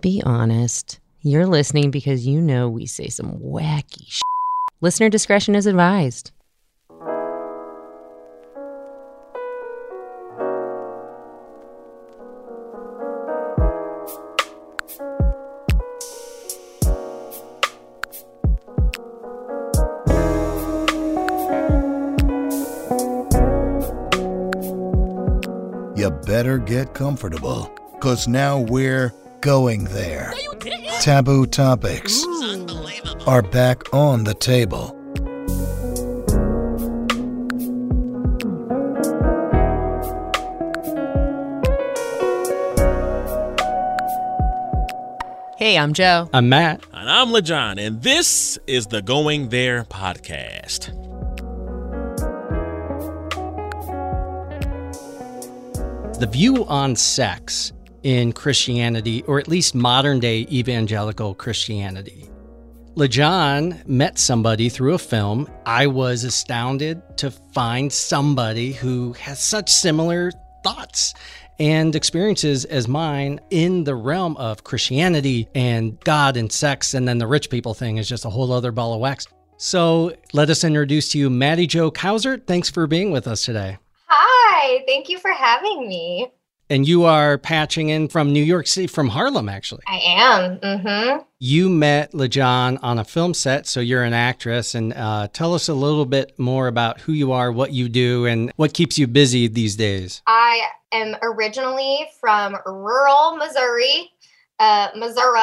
Be honest. You're listening because you know we say some wacky shit. Listener discretion is advised. You better get comfortable, because now we're going there. Taboo topics are back on the table. Hey, I'm Joe. I'm Matt. And I'm LeJohn, and this is the Going There podcast. The view on sex in Christianity, or at least modern day evangelical Christianity. LeJohn met somebody through a film. I was astounded to find somebody who has such similar thoughts and experiences as mine in the realm of Christianity and God and sex. And then the rich people thing is just a whole other ball of wax. So let us introduce to you Maddie Jo Cowsert. Thanks for being with us today. Hi, thank you for having me. And you are patching in from New York City, from Harlem, actually. I am. Mm-hmm. You met LeJohn on a film set, so you're an actress. And uh, tell us a little bit more about who you are, what you do, and what keeps you busy these days. I am originally from rural Missouri, uh, Missouri,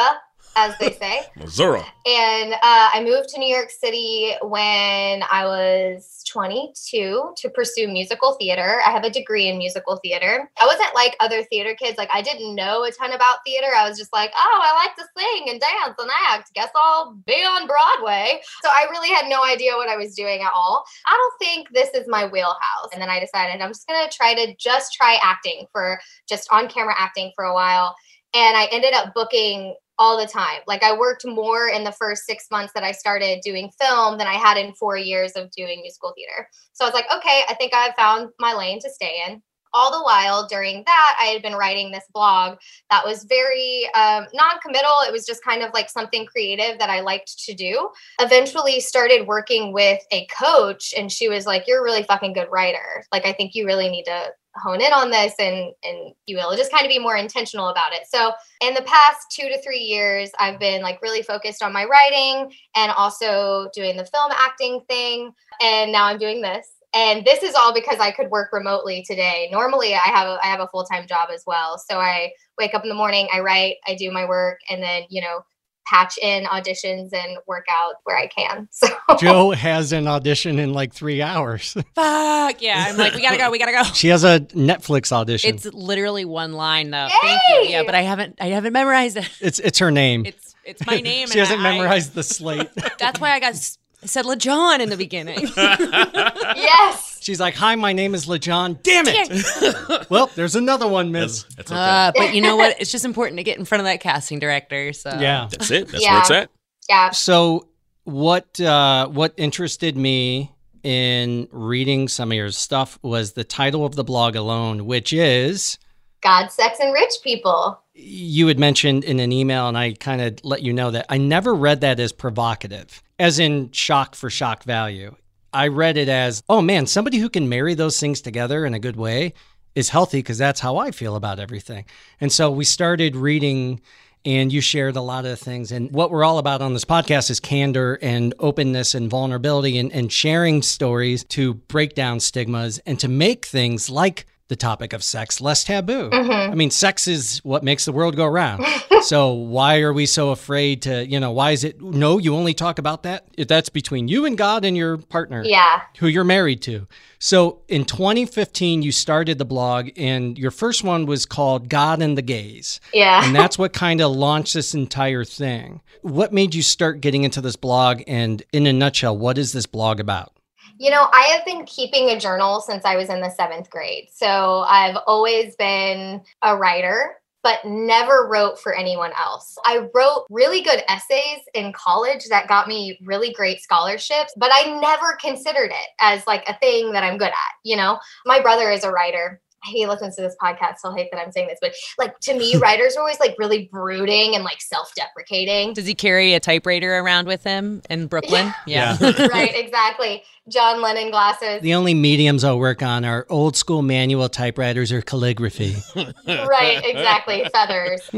as they say. Missouri. And uh, I moved to New York City when I was 22 to pursue musical theater. I have a degree in musical theater. I wasn't like other theater kids. Like, I didn't know a ton about theater. I was just like, oh, I like to sing and dance and act. Guess I'll be on Broadway. So I really had no idea what I was doing at all. I don't think this is my wheelhouse. And then I decided I'm just going to try to just try acting for just on camera acting for a while. And I ended up booking all the time. Like I worked more in the first six months that I started doing film than I had in four years of doing musical theater. So I was like, okay, I think I've found my lane to stay in. All the while during that, I had been writing this blog that was very um, non committal. It was just kind of like something creative that I liked to do. Eventually, started working with a coach, and she was like, You're a really fucking good writer. Like, I think you really need to hone in on this and and you will just kind of be more intentional about it. So in the past two to three years i've been like really focused on my writing and also doing the film acting thing and now i'm doing this. And this is all because i could work remotely today. Normally i have a, i have a full-time job as well. So i wake up in the morning i write i do my work and then you know patch in auditions and work out where I can. So Joe has an audition in like three hours. Fuck yeah! I'm like, we gotta go. We gotta go. She has a Netflix audition. It's literally one line though. Yay! Thank you. Yeah, but I haven't. I haven't memorized it. it's it's her name. It's it's my name. she and hasn't I- memorized the slate. That's why I got s- said LeJohn in the beginning. yes. She's like, "Hi, my name is LeJohn." Damn it! well, there's another one, Miss. That's, that's okay. Uh, but you know what? It's just important to get in front of that casting director. So yeah. that's it. That's Yeah. where it's at. Yeah. So, what uh, what interested me in reading some of your stuff was the title of the blog alone, which is God, sex, and rich people. You had mentioned in an email, and I kind of let you know that I never read that as provocative, as in shock for shock value. I read it as, oh man, somebody who can marry those things together in a good way is healthy because that's how I feel about everything. And so we started reading, and you shared a lot of things. And what we're all about on this podcast is candor and openness and vulnerability and, and sharing stories to break down stigmas and to make things like the topic of sex less taboo. Mm-hmm. I mean, sex is what makes the world go round. so why are we so afraid to, you know, why is it no, you only talk about that? That's between you and God and your partner Yeah. who you're married to. So in 2015 you started the blog and your first one was called God and the Gays. Yeah. And that's what kind of launched this entire thing. What made you start getting into this blog and in a nutshell, what is this blog about? You know, I have been keeping a journal since I was in the seventh grade. So I've always been a writer, but never wrote for anyone else. I wrote really good essays in college that got me really great scholarships, but I never considered it as like a thing that I'm good at. You know, my brother is a writer. He listens to this podcast, he'll hate that I'm saying this, but like to me, writers are always like really brooding and like self-deprecating. Does he carry a typewriter around with him in Brooklyn? Yeah. right, exactly. John Lennon glasses. The only mediums I'll work on are old school manual typewriters or calligraphy. right, exactly. Feathers.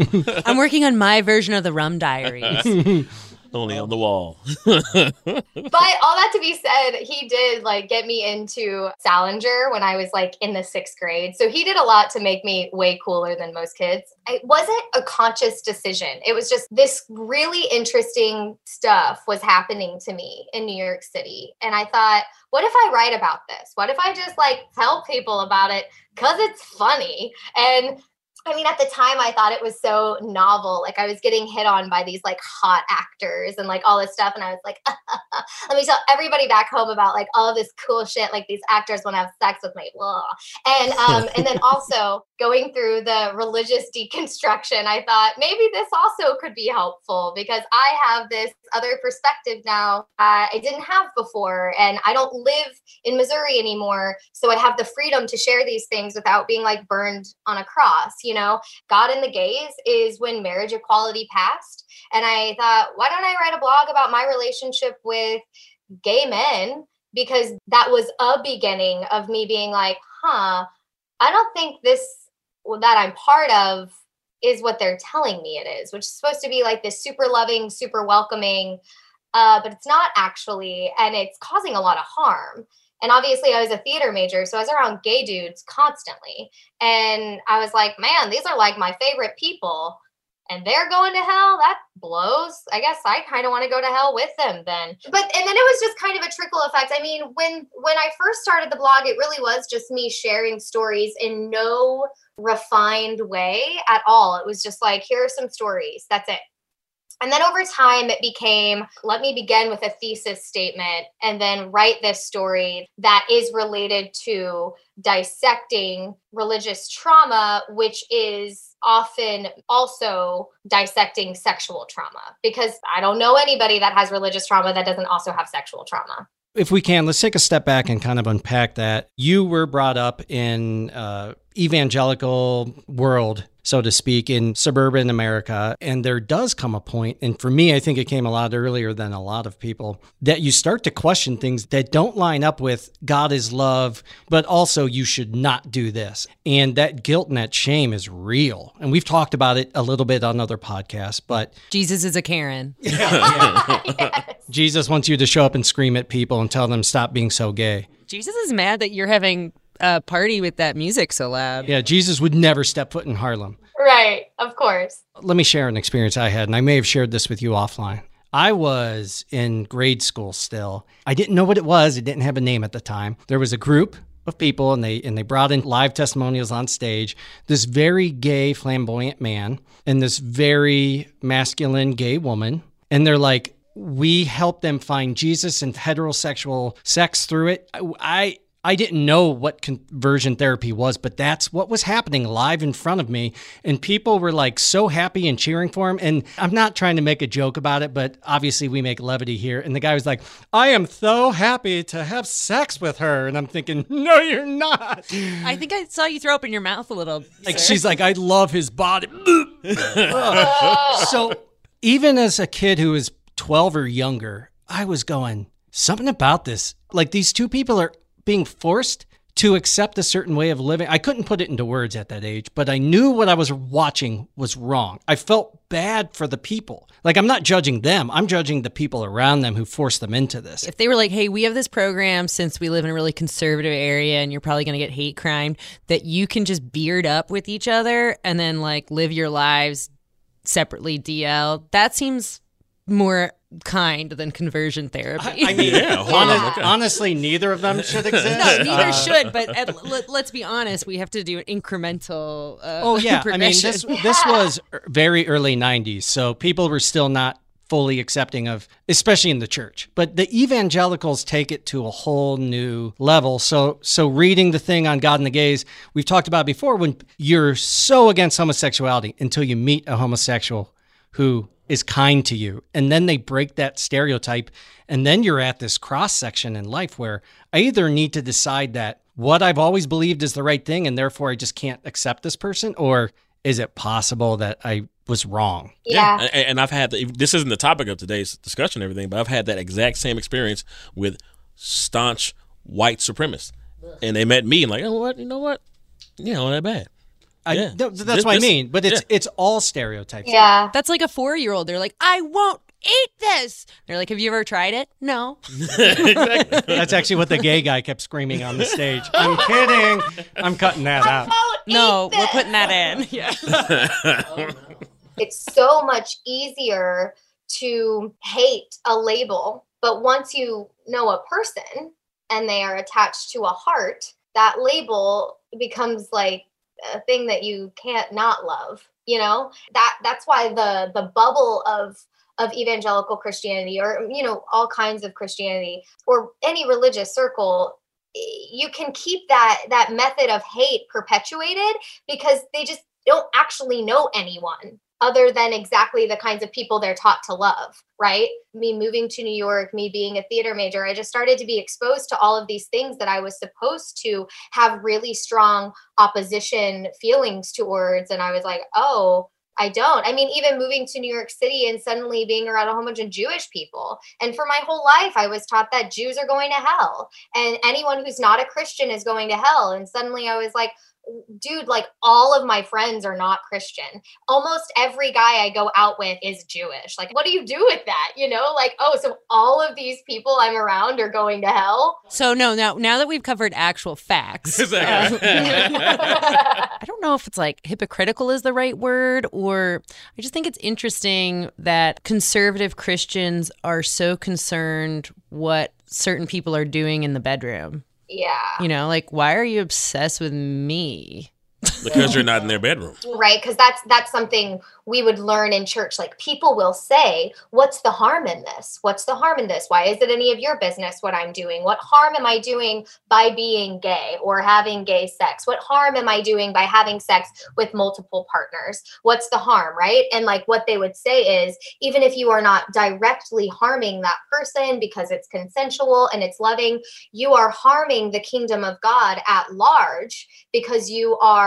I'm working on my version of the Rum Diaries. Only on the wall. But all that to be said, he did like get me into Salinger when I was like in the sixth grade. So he did a lot to make me way cooler than most kids. It wasn't a conscious decision. It was just this really interesting stuff was happening to me in New York City. And I thought, what if I write about this? What if I just like tell people about it because it's funny? And I mean, at the time, I thought it was so novel. Like, I was getting hit on by these like hot actors and like all this stuff. And I was like, let me tell everybody back home about like all this cool shit. Like, these actors want to have sex with me. Blah. And, um, and then also going through the religious deconstruction, I thought maybe this also could be helpful because I have this other perspective now uh, I didn't have before. And I don't live in Missouri anymore. So I have the freedom to share these things without being like burned on a cross, you know? God and the Gays is when marriage equality passed. And I thought, why don't I write a blog about my relationship with gay men? Because that was a beginning of me being like, huh, I don't think this that I'm part of is what they're telling me it is, which is supposed to be like this super loving, super welcoming, uh, but it's not actually, and it's causing a lot of harm. And obviously, I was a theater major, so I was around gay dudes constantly. And I was like, man, these are like my favorite people. And they're going to hell. That blows. I guess I kind of want to go to hell with them then. But and then it was just kind of a trickle effect. I mean, when when I first started the blog, it really was just me sharing stories in no refined way at all. It was just like, here are some stories. That's it. And then over time, it became let me begin with a thesis statement and then write this story that is related to dissecting religious trauma, which is often also dissecting sexual trauma. Because I don't know anybody that has religious trauma that doesn't also have sexual trauma if we can, let's take a step back and kind of unpack that. You were brought up in uh, evangelical world so to speak, in suburban America. And there does come a point, and for me, I think it came a lot earlier than a lot of people, that you start to question things that don't line up with God is love, but also you should not do this. And that guilt and that shame is real. And we've talked about it a little bit on other podcasts, but Jesus is a Karen. yes. Jesus wants you to show up and scream at people and tell them stop being so gay. Jesus is mad that you're having a party with that music so loud. Yeah, Jesus would never step foot in Harlem. Right, of course. Let me share an experience I had, and I may have shared this with you offline. I was in grade school still. I didn't know what it was. It didn't have a name at the time. There was a group of people and they and they brought in live testimonials on stage. This very gay flamboyant man and this very masculine gay woman and they're like we help them find Jesus and heterosexual sex through it. I I didn't know what conversion therapy was, but that's what was happening live in front of me. And people were like so happy and cheering for him. And I'm not trying to make a joke about it, but obviously we make levity here. And the guy was like, I am so happy to have sex with her. And I'm thinking, no, you're not. I think I saw you throw up in your mouth a little. Like sir. she's like, I love his body. so even as a kid who was 12 or younger, I was going, something about this. Like these two people are being forced to accept a certain way of living. I couldn't put it into words at that age, but I knew what I was watching was wrong. I felt bad for the people. Like I'm not judging them, I'm judging the people around them who forced them into this. if they were like, "Hey, we have this program since we live in a really conservative area and you're probably going to get hate crime that you can just beard up with each other and then like live your lives separately DL." That seems more kind than conversion therapy. I mean, Yeah, hold on, okay. honestly, neither of them should exist. no, neither Uh, should. But at, let, let's be honest, we have to do an incremental. Uh, Oh yeah, I mean progression. this this was very early '90s, so people were still not fully accepting of, especially in the church. But the evangelicals take it to a whole new level. So so reading the thing on God and the gays, we've talked about before. When you're so against homosexuality until you meet a homosexual who is kind to you, and then they break that stereotype, and then you're at this cross section in life where I either need to decide that what I've always believed is the right thing and therefore I just can't accept this person? Or is it possible that I was wrong? Yeah. And, and I've had the, this isn't the topic of today's discussion, and everything, but I've had that exact same experience with staunch white supremacists, and they met me and like, oh, what, you know what, Yeah, know, that bad. I, Yeah. no, that's This- what I mean. But it's yeah. it's all stereotypes. Yeah. That's like a four year old. They're like, I won't eat this. They're like, Have you ever tried it? No. exactly. That's actually what the gay guy kept screaming on the stage. I'm kidding. I'm cutting that out. No, we're putting that in. Yeah. it's so much easier to hate a label. But once you know a person and they are attached to a heart, that label becomes like a thing that you can't not love. You know that that's why the the bubble of of evangelical Christianity or you know all kinds of Christianity or any religious circle you can keep that that method of hate perpetuated because they just don't actually know anyone other than exactly the kinds of people they're taught to love, right? Me moving to New York, me being a theater major, I just started to be exposed to all of these things that I was supposed to have really strong opposition feelings towards. And I was like, oh, I don't. I mean, even moving to New York City and suddenly being around a whole bunch of Jewish people. And for my whole life, I was taught that Jews are going to hell and anyone who's not a Christian is going to hell. And suddenly I was like, dude, like all of my friends are not Christian. Almost every guy I go out with is Jewish. Like, what do you do with that? You know, like, oh, so all of these people I'm around are going to hell. So no, now now that we've covered actual facts, Exactly. Um, I don't know if it's like hypocritical is the right word, or I just think it's interesting that conservative Christians are so concerned what certain people are doing in the bedroom. Yeah. You know, like why are you obsessed with me? Because you're not in their bedroom. right because that's that's something we would learn in church. Like people will say what's the harm in this? What's the harm in this? Why is it any of your business what i'm doing? What harm am i doing by being gay or having gay sex? What harm am i doing by having sex with multiple partners? What's the harm right? And like what they would say is even if you are not directly harming that person because it's consensual and it's loving you are harming the kingdom of god at large because you are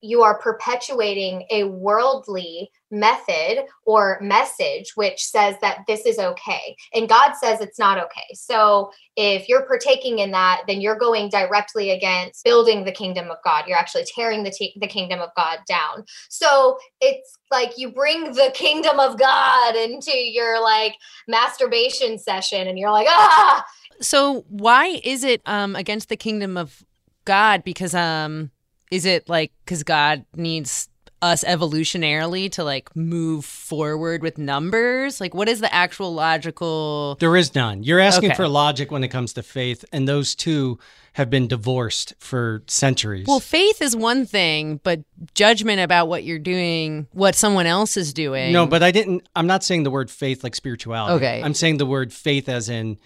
you are perpetuating a worldly method or message which says that this is okay. And god says it's not okay. So if you're partaking in that then you're going directly against building the kingdom of god. You're actually tearing the, t- the kingdom of god down. So it's like you bring the kingdom of god into your like masturbation session and you're like ah! So why is it um against the kingdom of God? Because um is it like because God needs us evolutionarily to like move forward with numbers? Like what is the actual logical There is none. You're asking Okay. for logic when it comes to faith, and those two have been divorced for centuries. Well, faith is one thing, but judgment about what you're doing, what someone else is doing. no, but I didn't. I'm not saying the word faith like spirituality. Okay. I'm saying the word faith as in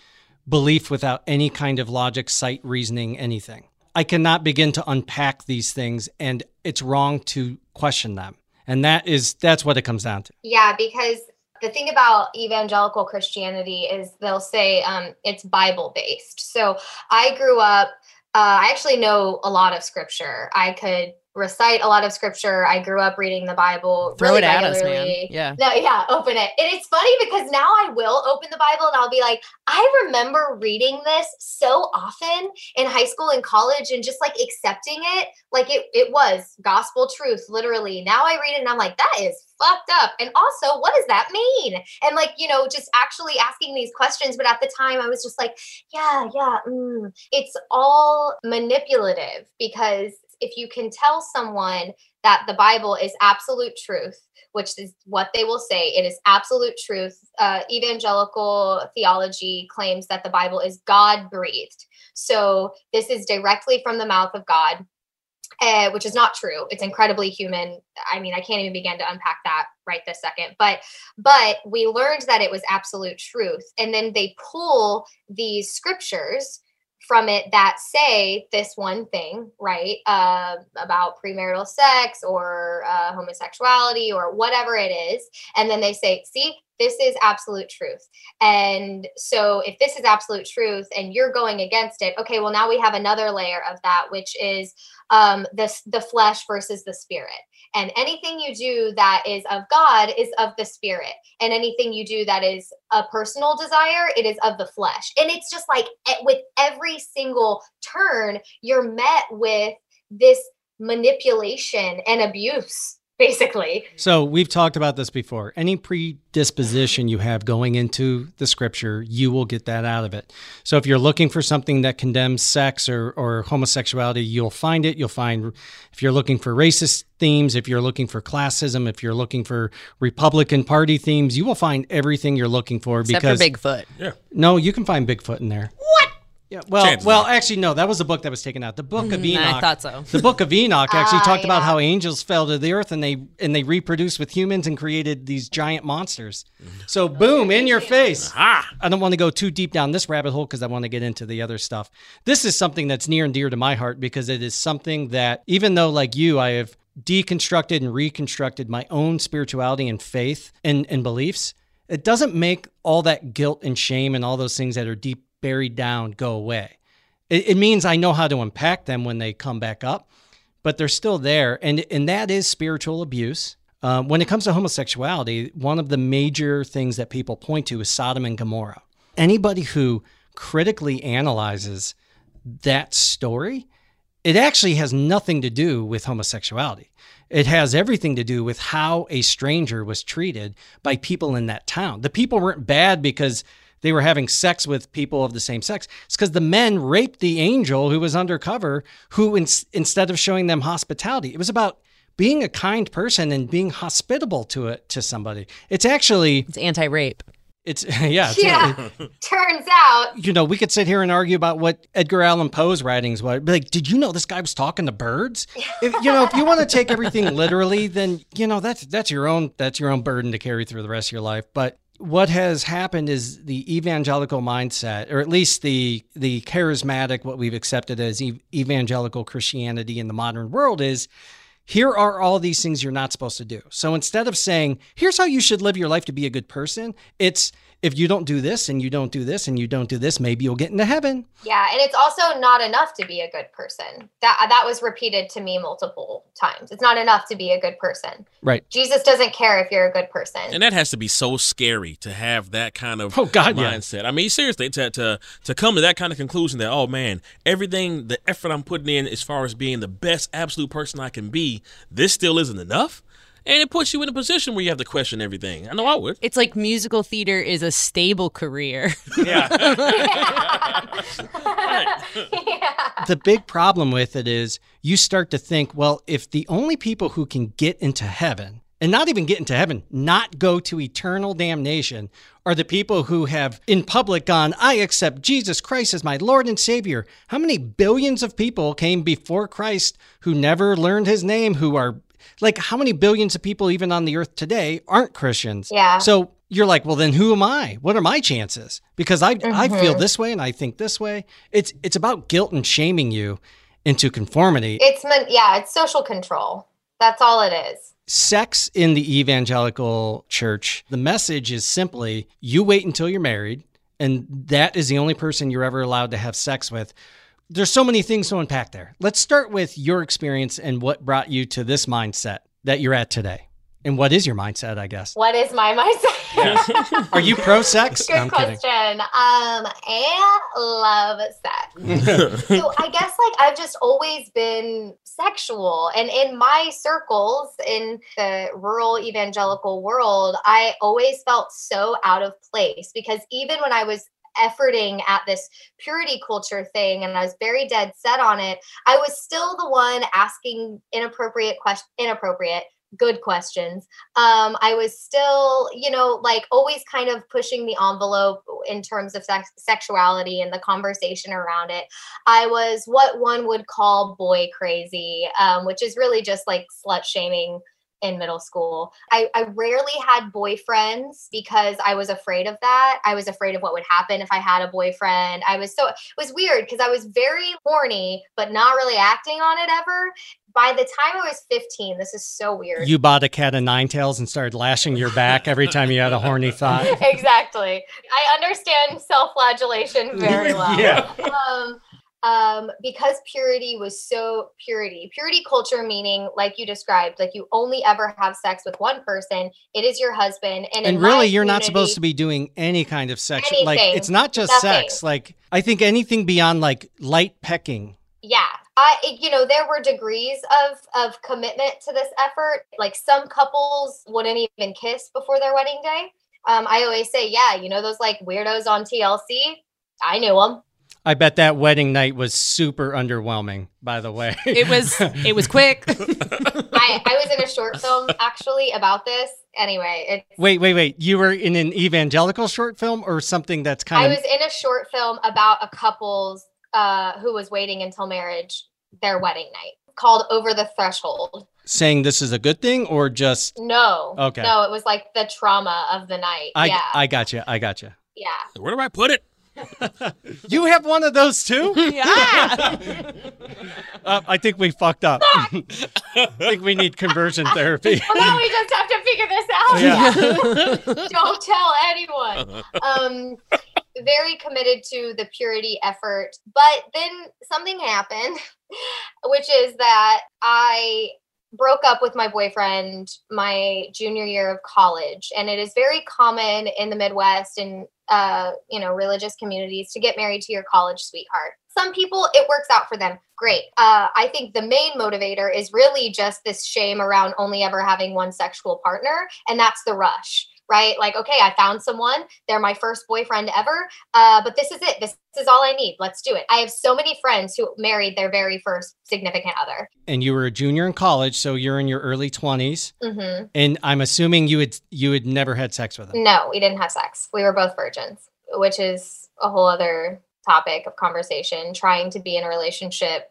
belief without any kind of logic, sight, reasoning, anything. I cannot begin to unpack these things, and it's wrong to question them. And that is that's what it comes down to. Yeah, because the thing about evangelical Christianity is they'll say um, it's Bible based. So I grew up, uh, I actually know a lot of scripture. I could recite a lot of scripture. I grew up reading the Bible. throw really it at us, man. regularly. Yeah. No, yeah, open it. And it's funny because now I will open the Bible and I'll be like, I remember reading this so often in high school and college and just like accepting it like it it was gospel truth literally. Now I read it and I'm like, that is fucked up. And also, what does that mean? And like, you know, just actually asking these questions. But at the time, I was just like, yeah, yeah, mm. it's all manipulative because if you can tell someone that the Bible is absolute truth, which is what they will say, it is absolute truth. Uh, evangelical theology claims that the Bible is God breathed. So this is directly from the mouth of God. Uh, which is not true. It's incredibly human. I mean, I can't even begin to unpack that right this second. But but we learned that it was absolute truth, and then they pull these scriptures from it that say this one thing, right, uh, about premarital sex or uh, homosexuality or whatever it is, and then they say, see, this is absolute truth. And so if this is absolute truth and you're going against it, okay, well now we have another layer of that, which is um, the, the flesh versus the spirit. And anything you do that is of God is of the spirit. And anything you do that is a personal desire, it is of the flesh. And it's just like with every single turn, you're met with this manipulation and abuse basically. So we've talked about this before. Any predisposition you have going into the scripture, you will get that out of it. So if you're looking for something that condemns sex or, or homosexuality, you'll find it. You'll find if you're looking for racist themes, if you're looking for classism, if you're looking for Republican Party themes, you will find everything you're looking for. Except because for Bigfoot. Yeah. No, you can find Bigfoot in there. What? Yeah, well, Chances well, are. actually, no. That was the book that was taken out. The Book of Mm, Enoch. I thought so. The Book of Enoch actually Ah, talked about yeah. how angels fell to the earth and they and they reproduced with humans and created these giant monsters. So, boom, in your face. Ah. I don't want to go too deep down this rabbit hole because I want to get into the other stuff. This is something that's near and dear to my heart because it is something that, even though, like you, I have deconstructed and reconstructed my own spirituality and faith and, and beliefs, it doesn't make all that guilt and shame and all those things that are deep buried down go away. It, it means I know how to unpack them when they come back up, but they're still there. And, and that is spiritual abuse. Um, when it comes to homosexuality, one of the major things that people point to is Sodom and Gomorrah. Anybody who critically analyzes that story, it actually has nothing to do with homosexuality. It has everything to do with how a stranger was treated by people in that town. The people weren't bad because they were having sex with people of the same sex. It's because the men raped the angel who was undercover, who in, instead of showing them hospitality, it was about being a kind person and being hospitable to it to somebody. It's actually It's anti-rape. it's yeah, it's, Yeah. Turns out you know, we could sit here and argue about what Edgar Allan Poe's writings were. But like, did you know this guy was talking to birds? If, you know, if you want to take everything literally, then you know that's that's your own that's your own burden to carry through the rest of your life. But what has happened is the evangelical mindset, or at least the the charismatic, what we've accepted as ev- evangelical Christianity in the modern world, is here are all these things you're not supposed to do. So instead of saying, here's how you should live your life to be a good person, it's if you don't do this and you don't do this and you don't do this, maybe you'll get into heaven. Yeah, and it's also not enough to be a good person. That uh, that was repeated to me multiple times. It's not enough to be a good person. Right. Jesus doesn't care if you're a good person. And that has to be so scary to have that kind of Oh, God, yeah. mindset. I mean, seriously, to, to to come to that kind of conclusion that oh man, everything, the effort I'm putting in as far as being the best absolute person I can be, this still isn't enough, and it puts you in a position where you have to question everything. I know I would. It's like musical theater is a stable career. Yeah. yeah. the big problem with it is you start to think, well, if the only people who can get into heaven and not even get into heaven, not go to eternal damnation, are the people who have in public gone, I accept Jesus Christ as my Lord and Savior. How many billions of people came before Christ who never learned his name, who are like, how many billions of people, even on the earth today, aren't Christians? Yeah. So you're like, well, then who am I? What are my chances? Because I, I feel mm-hmm. this way and I think this way. It's, it's about guilt and shaming you into conformity. It's yeah, it's social control. That's all it is. sex in the evangelical church, the message is simply you wait until you're married, and that is the only person you're ever allowed to have sex with. There's so many things to unpack there. Let's start with your experience and what brought you to this mindset that you're at today. And what is your mindset, I guess? What is my mindset? Are you pro sex? Good I'm kidding. question. Um, I love sex. so I guess like I've just always been sexual, and in my circles in the rural evangelical world, I always felt so out of place because even when I was efforting at this purity culture thing and I was very dead set on it, I was still the one asking inappropriate questions, inappropriate good questions. Um i was still you know like always kind of pushing the envelope in terms of sex- sexuality and the conversation around it. I was what one would call boy crazy um which is really just like slut shaming in middle school. I, I rarely had boyfriends because I was afraid of that. I was afraid of what would happen if I had a boyfriend. I was so, it was weird because I was very horny, but not really acting on it ever. By the time I was 15, this is so weird. You bought a cat of nine tails and started lashing your back every time you had a horny thought. exactly. I understand self flagellation very well. Yeah. Um, um, because purity was so purity, purity culture meaning, like you described, like you only ever have sex with one person. It is your husband, and And really, you're not supposed to be doing any kind of sexual. Like, it's not just Nothing. sex. Like, I think anything beyond like light pecking. yeah i you know there were degrees of of commitment to this effort like some couples wouldn't even kiss before their wedding day um i always say yeah you know those like weirdos on tlc i knew them I bet that wedding night was super underwhelming. By the way, It was it was quick. i i was in a short film actually about this anyway it's Wait, wait, wait. You were in an evangelical short film or something that's kind of. i was in a short film about a couple's uh who was waiting until marriage their wedding night called over the threshold saying this is a good thing or just no Okay. no it was like the trauma of the night I yeah I got you. I got you. yeah Where do I put it? You have one of those too? yeah. Uh, I think we fucked up. I think we need conversion therapy. Well, now we just have to figure this out. Yeah. Don't tell anyone. Um, very committed to the purity effort, but then something happened, which is that I broke up with my boyfriend my junior year of college, and it is very common in the Midwest and uh, you know religious communities to get married to your college sweetheart. Some people it works out for them. Great. Uh, I think the main motivator is really just this shame around only ever having one sexual partner, and that's the rush, right? Like, okay, I found someone. They're my first boyfriend ever, uh, but this is it. This is all I need. Let's do it. I have so many friends who married their very first significant other. and you were a junior in college, so you're in your early 20s, Mm-hmm. and I'm assuming you had you had never had sex with him. No, we didn't have sex. We were both virgins, which is a whole other topic of conversation. Trying to be in a relationship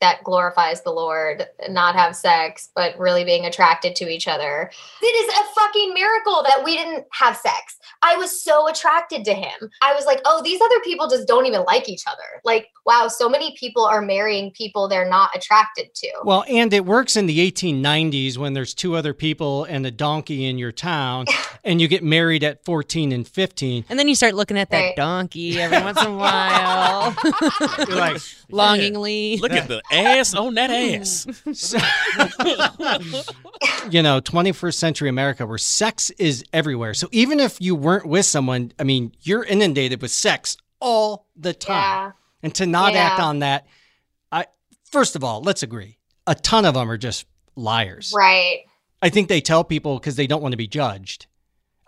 that glorifies the Lord, not have sex, but really being attracted to each other. It is a fucking miracle that we didn't have sex. I was so attracted to him. I was like, oh, these other people just don't even like each other. Like, wow, so many people are marrying people they're not attracted to. Well, and it works in the 1890s when there's two other people and a donkey in your town, and you get married at 14 and 15. And then you start looking at that Right. donkey every once in a while, You're like, longingly. Look at the ass on that ass. you know, 21st century America where sex is everywhere. So even if you weren't with someone, I mean, you're inundated with sex all the time. Yeah. And to not Yeah. act on that, I first of all, let's agree. A ton of them are just liars. Right. I think they tell people because they don't want to be judged.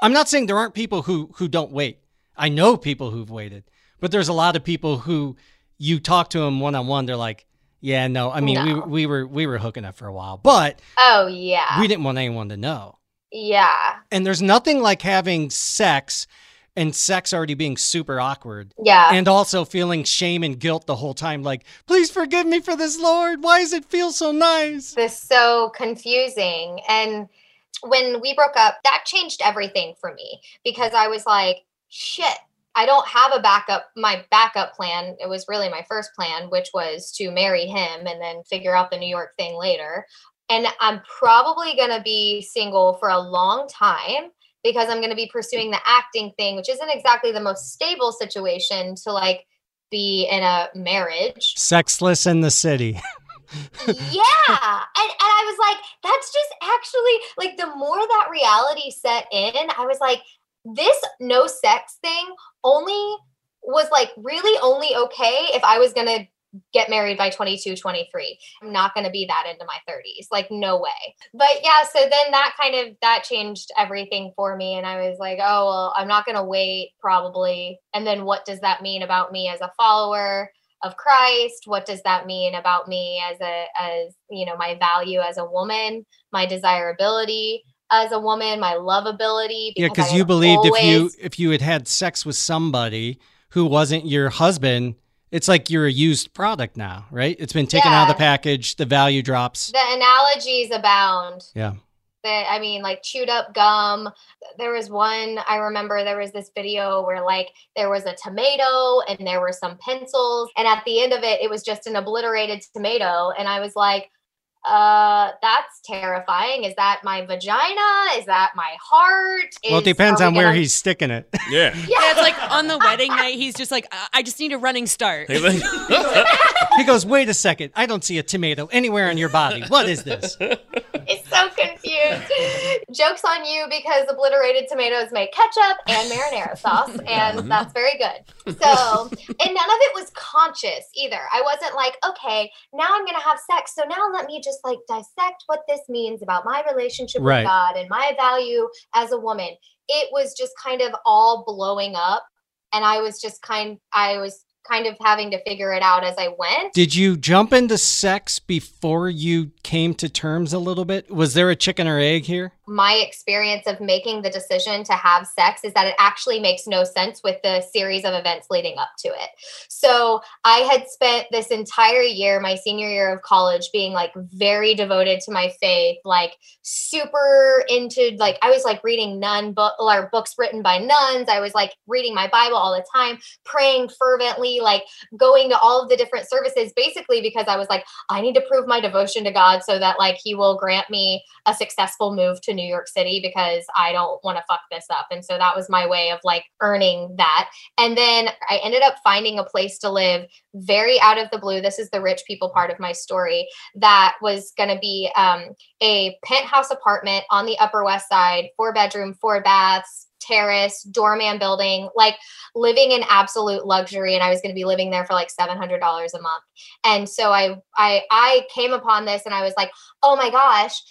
I'm not saying there aren't people who who don't wait. I know people who've waited, but there's a lot of people who you talk to them one on one. They're like, "Yeah, no. I mean, No. we we were we were hooking up for a while, but Oh, yeah. we didn't want anyone to know." yeah. And there's nothing like having sex and sex already being super awkward Yeah. and also feeling shame and guilt the whole time. Like, please forgive me for this, Lord. Why does it feel so nice? this so confusing and when we broke up that changed everything for me because i was like shit i don't have a backup my backup plan. It was really my first plan which was to marry him and then figure out the new york thing later. And i'm probably going to be single for a long time because i'm going to be pursuing the acting thing which isn't exactly the most stable situation to like be in a marriage. Sexless in the city. yeah. And, and i was like that's just actually like the more that reality set in i was like this no sex thing only was like really only okay if i was gonna get married by 22 23 i'm not gonna be that into my 30s like no way. But yeah so then that kind of that changed everything for me and i was like oh well i'm not gonna wait probably. And then what does that mean about me as a follower of Christ? What does that mean about me as a as you know my value as a woman, my desirability as a woman, my lovability? Yeah, because you believed if you if you had had sex with somebody who wasn't your husband, it's like you're a used product now, right? It's been taken out of the package. The value drops. the analogies abound. Yeah. that I mean, like chewed up gum. There was one I remember. There was this video where like there was a tomato and there were some pencils, and at the end of it, it was just an obliterated tomato, and I was like uh that's terrifying is that my vagina is that my heart well, it Is- depends are we on where gonna- he's sticking it. Yeah. Yeah, it's like on the wedding night, he's just like, "I- I just need a running start. He goes, "Wait a second, I don't see a tomato anywhere on your body. What is this?" it's so confused jokes on you because obliterated tomatoes make ketchup and marinara sauce and that's very good so and none of it was conscious either i wasn't like okay now i'm gonna have sex so now let me just like dissect what this means about my relationship Right. with god and my value as a woman it was just kind of all blowing up and i was just kind i was kind of having to figure it out as i went Did you jump into sex before you came to terms a little bit? Was there a chicken or egg here? My experience of making the decision to have sex is that it actually makes no sense with the series of events leading up to it. So I had spent this entire year, my senior year of college, being like very devoted to my faith, like super into like I was like reading nun book or books written by nuns. I was like reading my Bible all the time, praying fervently, like going to all of the different services, basically because I was like, I need to prove my devotion to God so that like He will grant me a successful move to New York City because I don't want to fuck this up. And so that was my way of like earning that. And then I ended up finding a place to live very out of the blue. This is the rich people part of my story that was going to be um, a penthouse apartment on the Upper West Side, four bedroom, four baths. Terrace, doorman building, like living in absolute luxury, and I was going to be living there for like seven hundred dollars a month. And so I, I, I came upon this, and I was like, "Oh my gosh,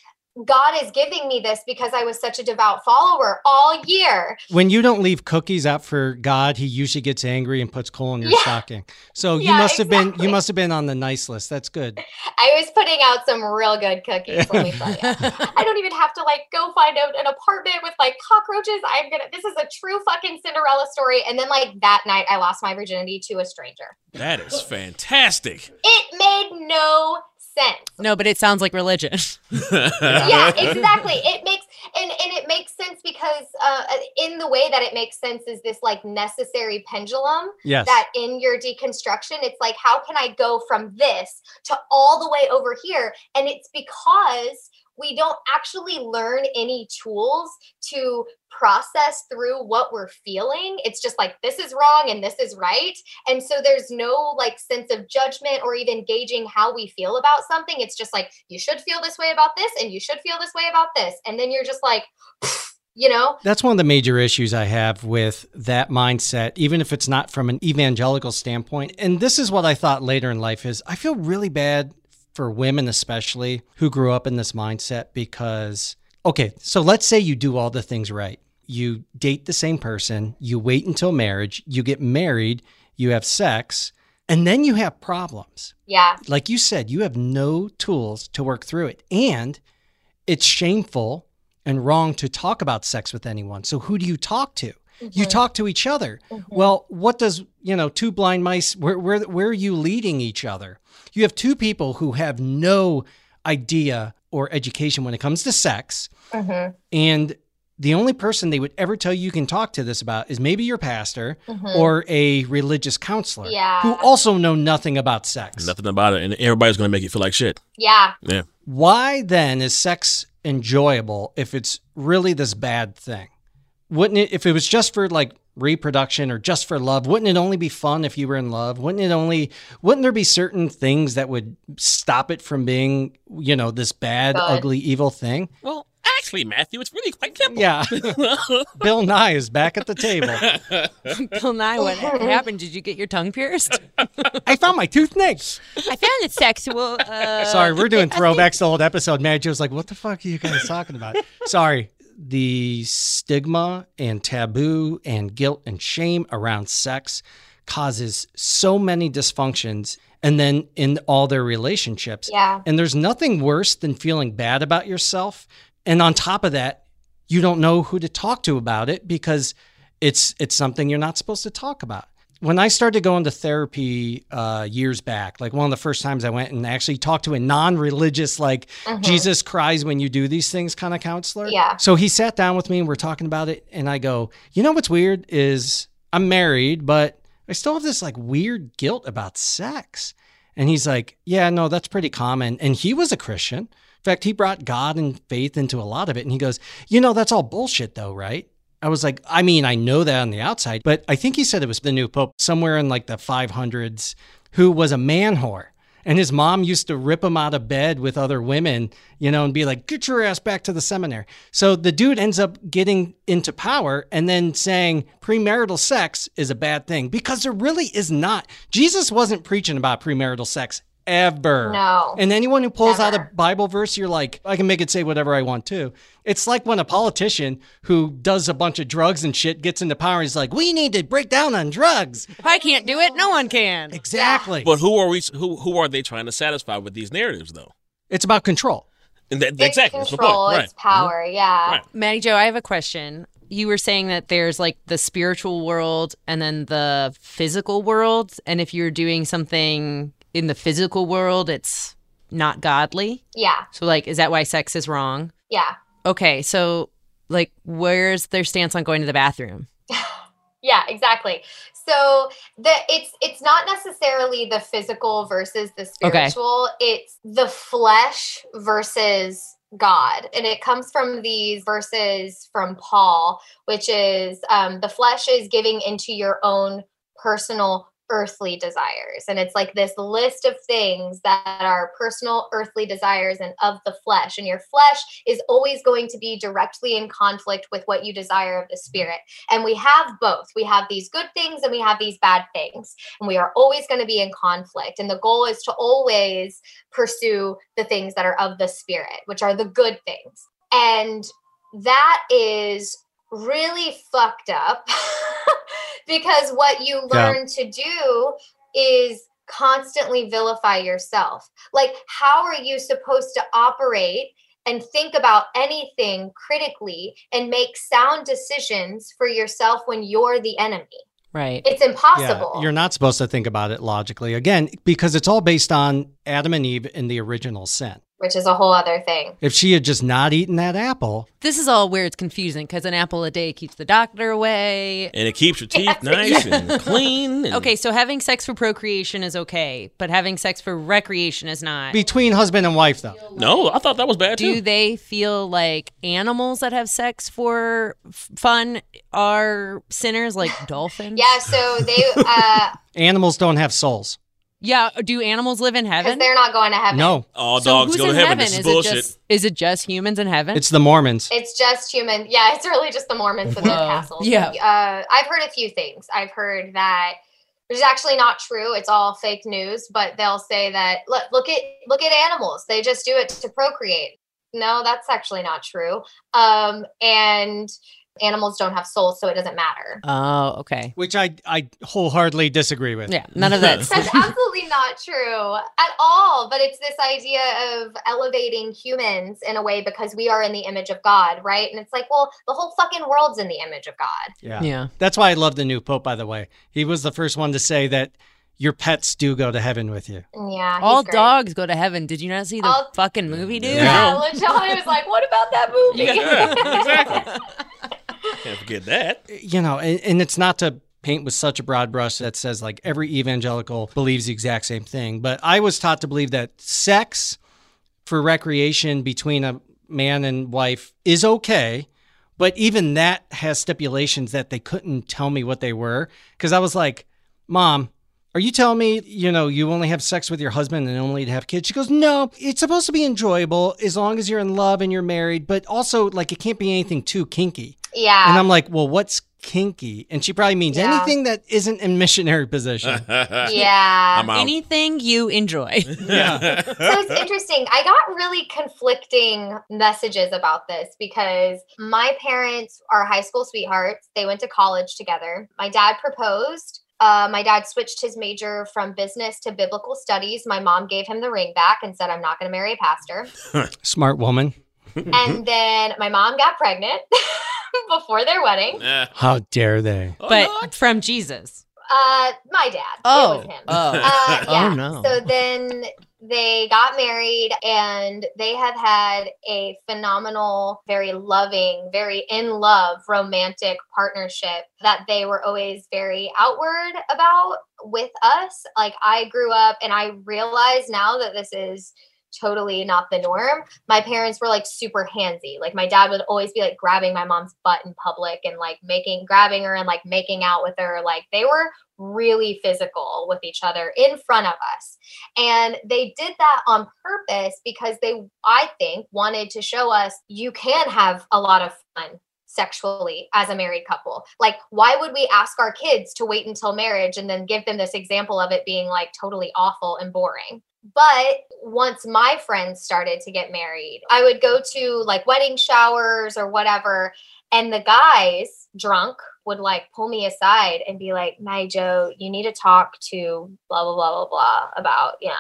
God is giving me this because I was such a devout follower all year. When you don't leave cookies out for God, he usually gets angry and puts coal in your Yeah. stocking. So you Yeah, must have been you must have been on the nice list. That's good. I was putting out some real good cookies. Let me tell you. I don't even have to like go find out an apartment with like cockroaches. I'm gonna. This is a true fucking Cinderella story. And then like that night, I lost my virginity to a stranger. that is fantastic. It made no sense. No, but it sounds like religion. yeah exactly it makes and and it makes sense because uh in the way that it makes sense is this like necessary pendulum Yes. that in your deconstruction it's like how can i go from this to all the way over here and it's because we don't actually learn any tools to process through what we're feeling. It's just like this is wrong and this is right. And so there's no like sense of judgment or even gauging how we feel about something. It's just like you should feel this way about this and you should feel this way about this. And then you're just like you know? That's one of the major issues I have with that mindset, even if it's not from an evangelical standpoint. And this is what I thought later in life is I feel really bad for women especially who grew up in this mindset because okay, so let's say you do all the things right. You date the same person, you wait until marriage, you get married, you have sex, and then you have problems yeah like you said, you have no tools to work through it. And it's shameful and wrong to talk about sex with anyone. So who do you talk to? You talk to each other. Well, what does, you know, two blind mice, where, where, where are you leading each other? You have two people who have no idea or education when it comes to sex. Mhm. And the only person they would ever tell you you can talk to this about is maybe your pastor Mhm. or a religious counselor Yeah. who also know nothing about sex. Nothing about it, and everybody's gonna make you feel like shit. yeah Yeah. Why then is sex enjoyable if it's really this bad thing? Wouldn't it, if it was just for like reproduction or just for love, wouldn't it only be fun if you were in love? Wouldn't it only, wouldn't there be certain things that would stop it from being, you know, this bad, Good. ugly, evil thing? Well, actually, Matthew, it's really quite simple. Yeah. Bill Nye is back at the table. Bill Nye, what happened? Did you get your tongue pierced? I found my tooth next. I found it sexual. Uh, Sorry, we're doing throwbacks to old episode. Mary Jo's like, what the fuck are you guys talking about? Sorry. The stigma and taboo and guilt and shame around sex causes so many dysfunctions and then in all their relationships. yeah And there's nothing worse than feeling bad about yourself. And on top of that, you don't know who to talk to about it because it's it's something you're not supposed to talk about. When I started going to therapy uh, years back, like one of the first times I went and actually talked to a non-religious, like Mhm. Jesus cries when you do these things kind of counselor. Yeah. So he sat down with me and we're talking about it, and I go, you know what's weird is I'm married, but I still have this like weird guilt about sex. And he's like, yeah, no, that's pretty common. And he was a Christian. In fact, he brought God and faith into a lot of it. And he goes, you know, that's all bullshit, though, right? I was like, I mean, I know that on the outside, but I think he said it was the new pope somewhere in like the 500s who was a man whore. And his mom used to rip him out of bed with other women, you know, and be like, get your ass back to the seminary. So the dude ends up getting into power and then saying premarital sex is a bad thing because there really is not. Jesus wasn't preaching about premarital sex ever. No. And anyone who pulls out a Bible verse, you're like, I can make it say whatever I want to. It's like when a politician who does a bunch of drugs and shit gets into power, he's like, we need to break down on drugs. If I can't do it, no one can. Exactly. But who are we? Who who are they trying to satisfy with these narratives, though? It's about control. And that, It's exactly, that's the control, point. it's Right. power. Mm-hmm. Yeah. Right. Maddie Joe, I have a question. You were saying that there's like the spiritual world and then the physical world. And if you're doing something in the physical world, it's not godly. Yeah. So, like, is that why sex is wrong? Yeah. Okay. So, like, where's their stance on going to the bathroom? Yeah, exactly. So the it's it's not necessarily the physical versus the spiritual. Okay. spiritual. It's the flesh versus God. And it comes from these verses from Paul, which is um, the flesh is giving into your own personal earthly desires. And it's like this list of things that are personal earthly desires and of the flesh. And your flesh is always going to be directly in conflict with what you desire of the mm-hmm. spirit. And we have both. We have these good things and we have these bad things. And we are always going to be in conflict. And the goal is to always pursue the things that are of the spirit, which are the good things. And that is really fucked up because what you Yeah. learn to do is constantly vilify yourself. Like, how are you supposed to operate and think about anything critically and make sound decisions for yourself when you're the enemy? Right. It's impossible. Yeah, you're not supposed to think about it logically. Again, because it's all based on Adam and Eve in the original sin. Which is a whole other thing. If she had just not eaten that apple, This is all where it's confusing because an apple a day keeps the doctor away. And it keeps your teeth Yes, nice and clean. And Okay, so having sex for procreation is okay, but having sex for recreation is not. between husband and wife, though. No, I thought that was bad too. Do too. they feel like animals that have sex for f- fun are sinners, like dolphins? Yeah, so they uh Animals don't have souls. Yeah. Do animals live in because heaven? they're not going to heaven. No, All So dogs go to in heaven. This is Is bullshit. it just is it just humans in heaven? it's the Mormons. It's just human. Yeah, it's really just the Mormons and their Whoa. castles. Yeah. Uh, I've heard a few things. I've heard that which is actually not true. It's all fake news, but they'll say that look, look at look at animals. They just do it to procreate. No, that's actually not true. Um, and animals don't have souls, so it doesn't matter. oh, okay. Which I, I wholeheartedly disagree with. Yeah, none of that. That's absolutely not true at all. But it's this idea of elevating humans in a way because we are in the image of God, right? And it's like, well, the whole fucking world's in the image of God. Yeah. yeah. That's why I love the new Pope, by the way. He was the first one to say that your pets do go to heaven with you. Mm, yeah, All great. dogs go to heaven. Did you not see the All- fucking movie, dude? Yeah, LaJohn was like, what about that movie? Yeah, exactly. Can't forget that. You know, and, and it's not to paint with such a broad brush that says like every evangelical believes the exact same thing, but I was taught to believe that sex for recreation between a man and wife is okay. But even that has stipulations that they couldn't tell me what they were. Cause I was like, Mom, are you telling me, you know, you only have sex with your husband and only to have kids? She goes, No, it's supposed to be enjoyable as long as you're in love and you're married, but also like it can't be anything too kinky. Yeah. And I'm like, Well, what's kinky? And she probably means Yeah. anything that isn't in missionary position. yeah. I'm out. Anything you enjoy. yeah. so it's interesting. I got really conflicting messages about this because my parents are high school sweethearts. They went to college together. My dad proposed. Uh, my dad switched his major from business to biblical studies. My mom gave him the ring back and said, I'm not going to marry a pastor. Smart woman. and then my mom got pregnant before their wedding. Eh. How dare they? Oh, but no, from Jesus. Uh, my dad. Oh. it was him. Oh. Uh, Oh, yeah. no. So then they got married and they have had a phenomenal, very loving, very in love romantic partnership that they were always very outward about with us. Like I grew up and I realize now that this is totally not the norm. My parents were like super handsy. Like my dad would always be like grabbing my mom's butt in public and like making grabbing her and like making out with her. Like they were really physical with each other in front of us. And they did that on purpose because they I think wanted to show us you can have a lot of fun sexually as a married couple. Like, why would we ask our kids to wait until marriage and then give them this example of it being like totally awful and boring? But once my friends started to get married, I would go to like wedding showers or whatever. And the guys, drunk, would like pull me aside and be like, Joe, you need to talk to blah, blah, blah, blah, blah about, yeah.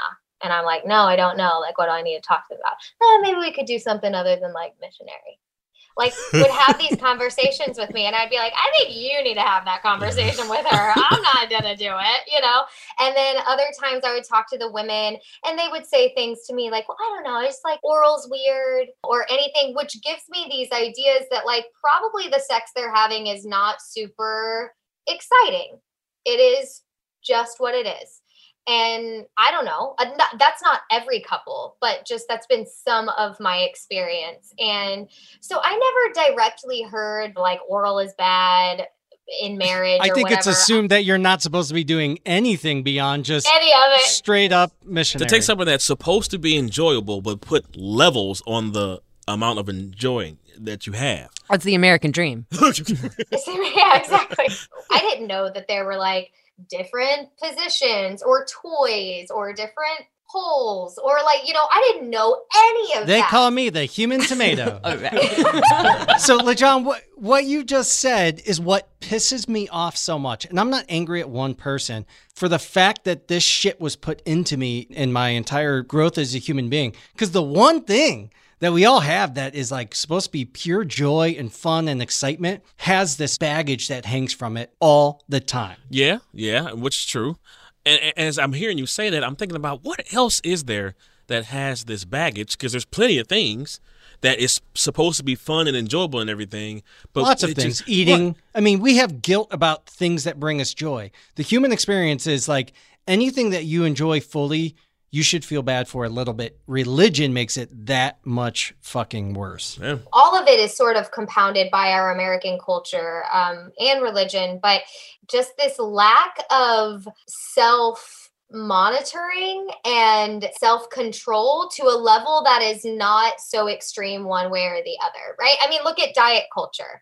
And I'm like, No, I don't know. Like, what do I need to talk to them about? Eh, maybe we could do something other than like missionary like would have these conversations with me and I'd be like, I think you need to have that conversation with her. I'm not gonna do it, you know? And then other times I would talk to the women and they would say things to me like, Well, I don't know, it's like oral's weird or anything, which gives me these ideas that like probably the sex they're having is not super exciting. It is just what it is and i don't know uh, that's not every couple but just that's been some of my experience and so i never directly heard like oral is bad in marriage I or think it's assumed that you're not supposed to be doing anything beyond just any of it straight up missionary. to take something that's supposed to be enjoyable, but put levels on the amount of enjoying that you have. That's the American dream. yeah exactly i didn't know that there were like different positions or toys or different holes or like you know i didn't know any of they that call me the human tomato. All right. so, LeJohn, what what you just said is what pisses me off so much. And I'm not angry at one person for the fact that this shit was put into me in my entire growth as a human being. Because the one thing that we all have that is like supposed to be pure joy and fun and excitement has this baggage that hangs from it all the time. Yeah, yeah, which is true. And, and as I'm hearing you say that, I'm thinking about what else is there that has this baggage? Because there's plenty of things that is supposed to be fun and enjoyable and everything. But Lots of things. just- Eating. I mean, we have guilt about things that bring us joy. The human experience is like anything that you enjoy fully, you should feel bad for a little bit. Religion makes it that much fucking worse. Yeah. all of it is sort of compounded by our American culture um, and religion, but just this lack of self monitoring and self control to a level that is not so extreme one way or the other, right? I mean, look at diet culture.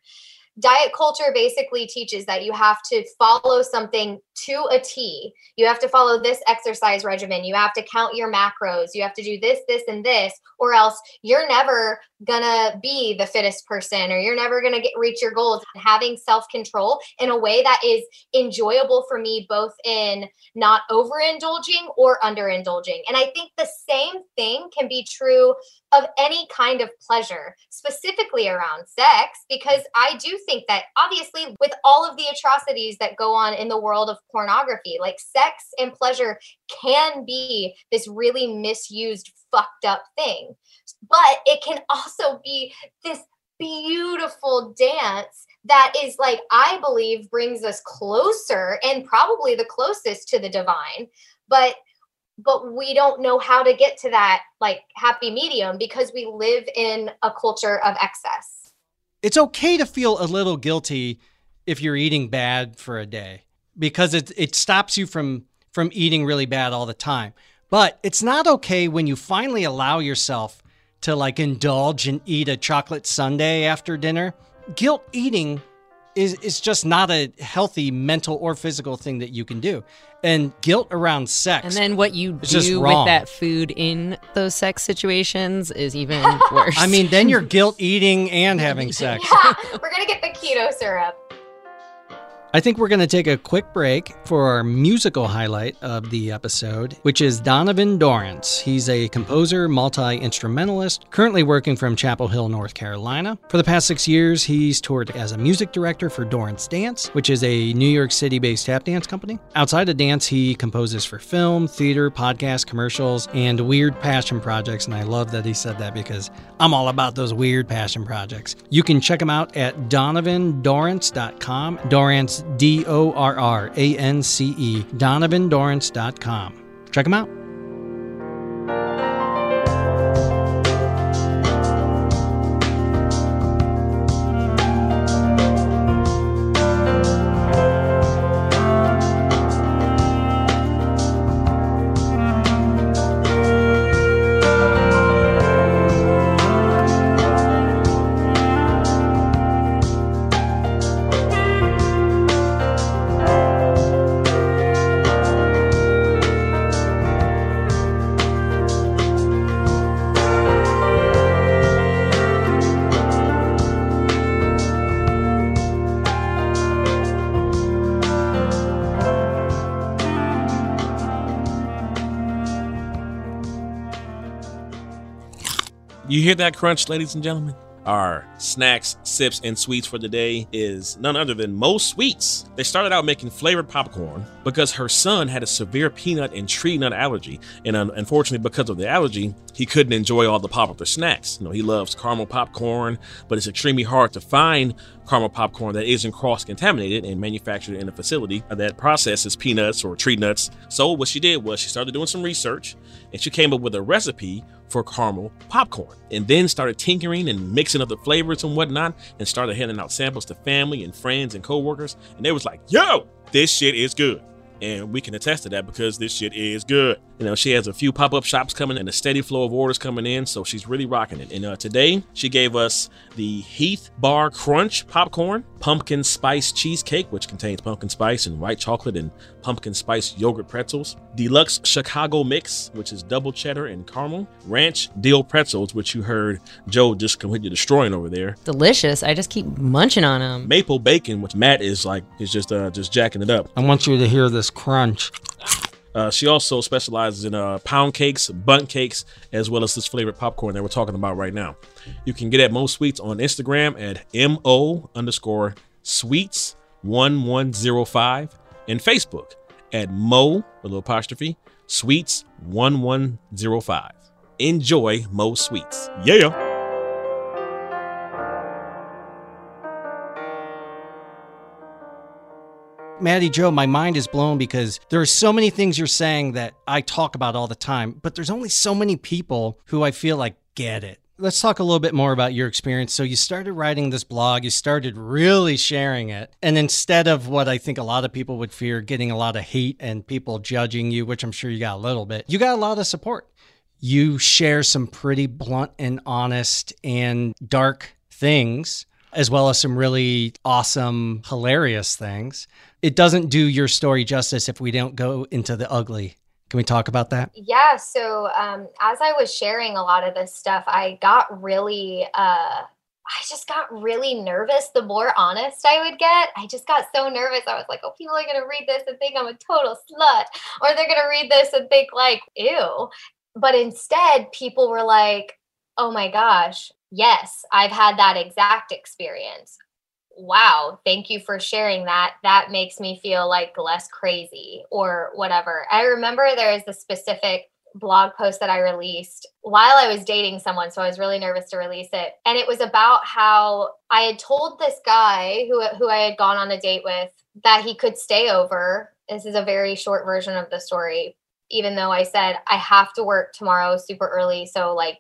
Diet culture basically teaches that you have to follow something to a T. You have to follow this exercise regimen. You have to count your macros. You have to do this, this, and this, or else you're never gonna be the fittest person or you're never gonna get reach your goals having self-control in a way that is enjoyable for me both in not overindulging or underindulging and i think the same thing can be true of any kind of pleasure specifically around sex because i do think that obviously with all of the atrocities that go on in the world of pornography like sex and pleasure can be this really misused fucked up thing. But it can also be this beautiful dance that is like i believe brings us closer and probably the closest to the divine. But but we don't know how to get to that like happy medium because we live in a culture of excess It's okay to feel a little guilty if you're eating bad for a day because it it stops you from from eating really bad all the time. But it's not okay when you finally allow yourself to like indulge and eat a chocolate sundae after dinner. Guilt eating is is just not a healthy mental or physical thing that you can do. And guilt around sex. And then what you It's just do with that food in those sex situations is even worse. I mean, then you're guilt eating and having sex. yeah we're gonna get the keto syrup I think we're going to take a quick break for our musical highlight of the episode, which is Donovan Dorrance. He's a composer, multi instrumentalist, currently working from Chapel Hill, North Carolina. For the past six years, he's toured as a music director for Dorrance Dance, which is a New York City based tap dance company. Outside of dance, he composes for film, theater, podcast, commercials, and weird passion projects. And I love that he said that because I'm all about those weird passion projects. You can check him out at donovandorrance.com. Dorrance D O R R A N C E, donovandorrance.com. Check them out. Hear that crunch, ladies and gentlemen? Our snacks, sips, and sweets for the day is none other than Mo Sweets. They started out making flavored popcorn because her son had a severe peanut and tree nut allergy, and unfortunately, because of the allergy, he couldn't enjoy all the popular snacks. You know, he loves caramel popcorn, but it's extremely hard to find caramel popcorn that isn't cross-contaminated and manufactured in a facility that processes peanuts or tree nuts. So what she did was she started doing some research, and she came up with a recipe for caramel popcorn and then started tinkering and mixing up the flavors and whatnot and started handing out samples to family and friends and coworkers and they was like yo this shit is good and we can attest to that because this shit is good. You know, she has a few pop up shops coming and a steady flow of orders coming in, so she's really rocking it. And uh, today, she gave us the Heath Bar Crunch popcorn, pumpkin spice cheesecake, which contains pumpkin spice and white chocolate and pumpkin spice yogurt pretzels, deluxe Chicago mix, which is double cheddar and caramel, ranch dill pretzels, which you heard Joe just completely destroying over there, Delicious. I just keep munching on them. maple bacon, which Matt is like is just uh just jacking it up. I want you to hear this crunch. Uh, she also specializes in uh, pound cakes, bun cakes, as well as this flavored popcorn that we're talking about right now. You can get at Mo Sweets on Instagram at mo underscore sweets one one zero five and Facebook at mo a little apostrophe sweets one one zero five. Enjoy Mo Sweets. Yeah. Maddie Joe, my mind is blown because there are so many things you're saying that I talk about all the time, but there's only so many people who I feel like get it. Let's talk a little bit more about your experience. So, you started writing this blog, you started really sharing it. And instead of what I think a lot of people would fear, getting a lot of hate and people judging you, which I'm sure you got a little bit, you got a lot of support. You share some pretty blunt and honest and dark things, as well as some really awesome, hilarious things. It doesn't do your story justice if we don't go into the ugly. Can we talk about that? Yeah. So um, as I was sharing a lot of this stuff, I got really, uh, I just got really nervous. The more honest I would get, I just got so nervous. I was like, oh, people are going to read this and think I'm a total slut, or they're going to read this and think, like, ew. But instead, people were like, oh my gosh, yes, I've had that exact experience wow, thank you for sharing that. That makes me feel like less crazy or whatever. I remember there is a specific blog post that I released while I was dating someone. So I was really nervous to release it. And it was about how I had told this guy who, who I had gone on a date with that he could stay over. This is a very short version of the story, even though I said, I have to work tomorrow super early. So, like,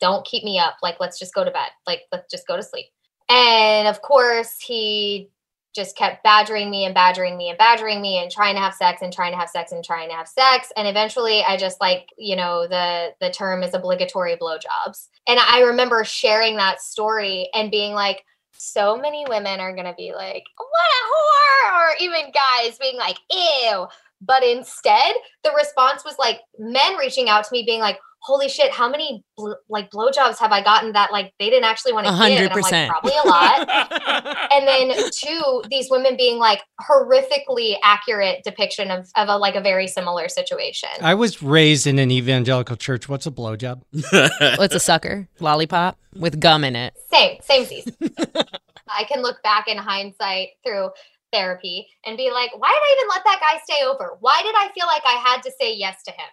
don't keep me up. Like, let's just go to bed. Like, let's just go to sleep. And of course, he just kept badgering me and badgering me and badgering me and trying to have sex and trying to have sex and trying to have sex. And eventually I just like, you know, the the term is obligatory blowjobs. And I remember sharing that story and being like, so many women are gonna be like, what a whore, or even guys being like, ew. But instead, the response was like men reaching out to me being like, holy shit, how many bl- like blowjobs have I gotten that like they didn't actually want to give? And I'm 100%. like, probably a lot. and then two, these women being like horrifically accurate depiction of, of a like a very similar situation. I was raised in an evangelical church. What's a blowjob? What's a sucker? Lollipop with gum in it. Same, same season. I can look back in hindsight through therapy and be like, why did I even let that guy stay over? Why did I feel like I had to say yes to him?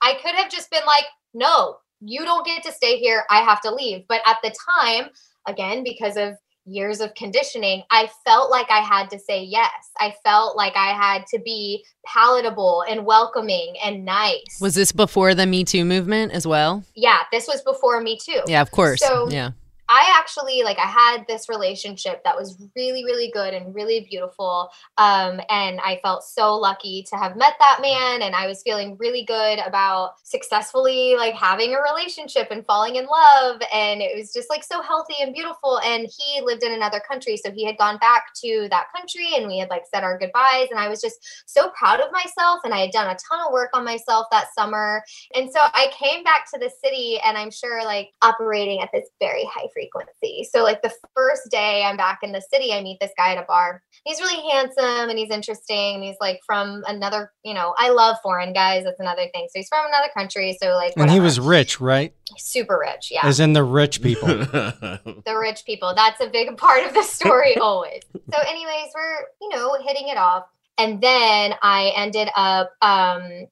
I could have just been like, no, you don't get to stay here. I have to leave. But at the time, again, because of years of conditioning, I felt like I had to say yes. I felt like I had to be palatable and welcoming and nice. Was this before the Me Too movement as well? yeah, this was before me too. Yeah, of course. So- yeah. I actually like I had this relationship that was really really good and really beautiful um and I felt so lucky to have met that man and I was feeling really good about successfully like having a relationship and falling in love and it was just like so healthy and beautiful and he lived in another country so he had gone back to that country and we had like said our goodbyes and I was just so proud of myself and I had done a ton of work on myself that summer and so I came back to the city and I'm sure like operating at this very high frequency. So like the first day I'm back in the city, I meet this guy at a bar. He's really handsome and he's interesting. And he's like from another, you know, I love foreign guys. That's another thing. So he's from another country. So like And he was rich, right? super rich. Yeah. As in the rich people. the rich people. That's a big part of the story always. So, anyways, we're, you know, hitting it off. And then I ended up um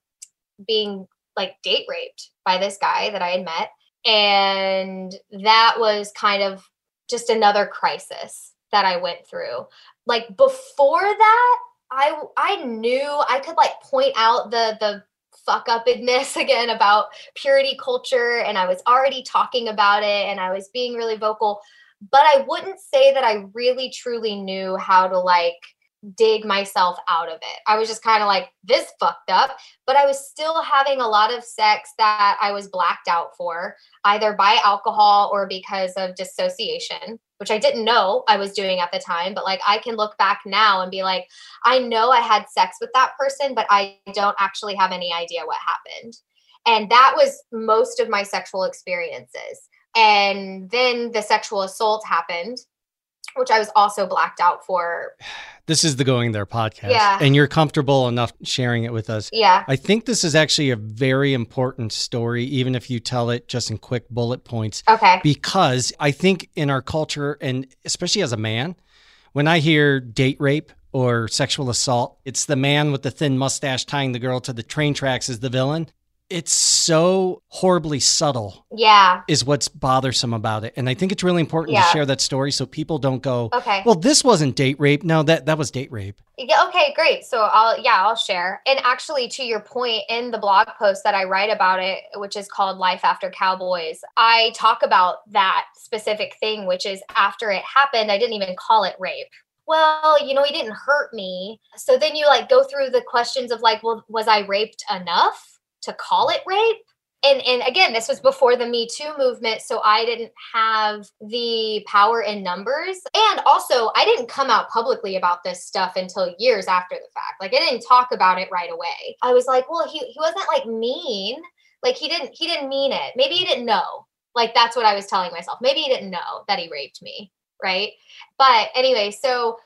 being like date raped by this guy that I had met. And that was kind of just another crisis that I went through. Like before that, I I knew I could like point out the the fuck upness again about purity culture and I was already talking about it and I was being really vocal but I wouldn't say that I really truly knew how to like dig myself out of it. I was just kind of like this fucked up, but I was still having a lot of sex that I was blacked out for either by alcohol or because of dissociation, which I didn't know I was doing at the time, but like I can look back now and be like I know I had sex with that person, but I don't actually have any idea what happened. And that was most of my sexual experiences. And then the sexual assault happened, which I was also blacked out for. This is the Going There podcast. Yeah. And you're comfortable enough sharing it with us. Yeah. I think this is actually a very important story, even if you tell it just in quick bullet points, Okay. because I think in our culture, and especially as a man, when I hear date rape or sexual assault, it's the man with the thin mustache tying the girl to the train tracks as the villain. It's so horribly subtle, Yeah. is what's bothersome about it. And I think it's really important Yeah. to share that story so people don't go, Okay. well, this wasn't date rape. No, that, that was date rape. Yeah, okay, great. So I'll yeah, I'll share. And actually to your point in the blog post that I write about it, which is called Life After Cowboys, I talk about that specific thing, which is after it happened, I didn't even call it rape. Well, you know, he didn't hurt me. So then you like go through the questions of like, well, was I raped enough to call it rape? And and again, this was before the Me Too movement, so I didn't have the power in numbers. And also, I didn't come out publicly about this stuff until years after the fact. Like I didn't talk about it right away. I was like, well, he he wasn't like mean. Like he didn't he didn't mean it. Maybe he didn't know. Like that's what I was telling myself. Maybe he didn't know that he raped me, right? But anyway, so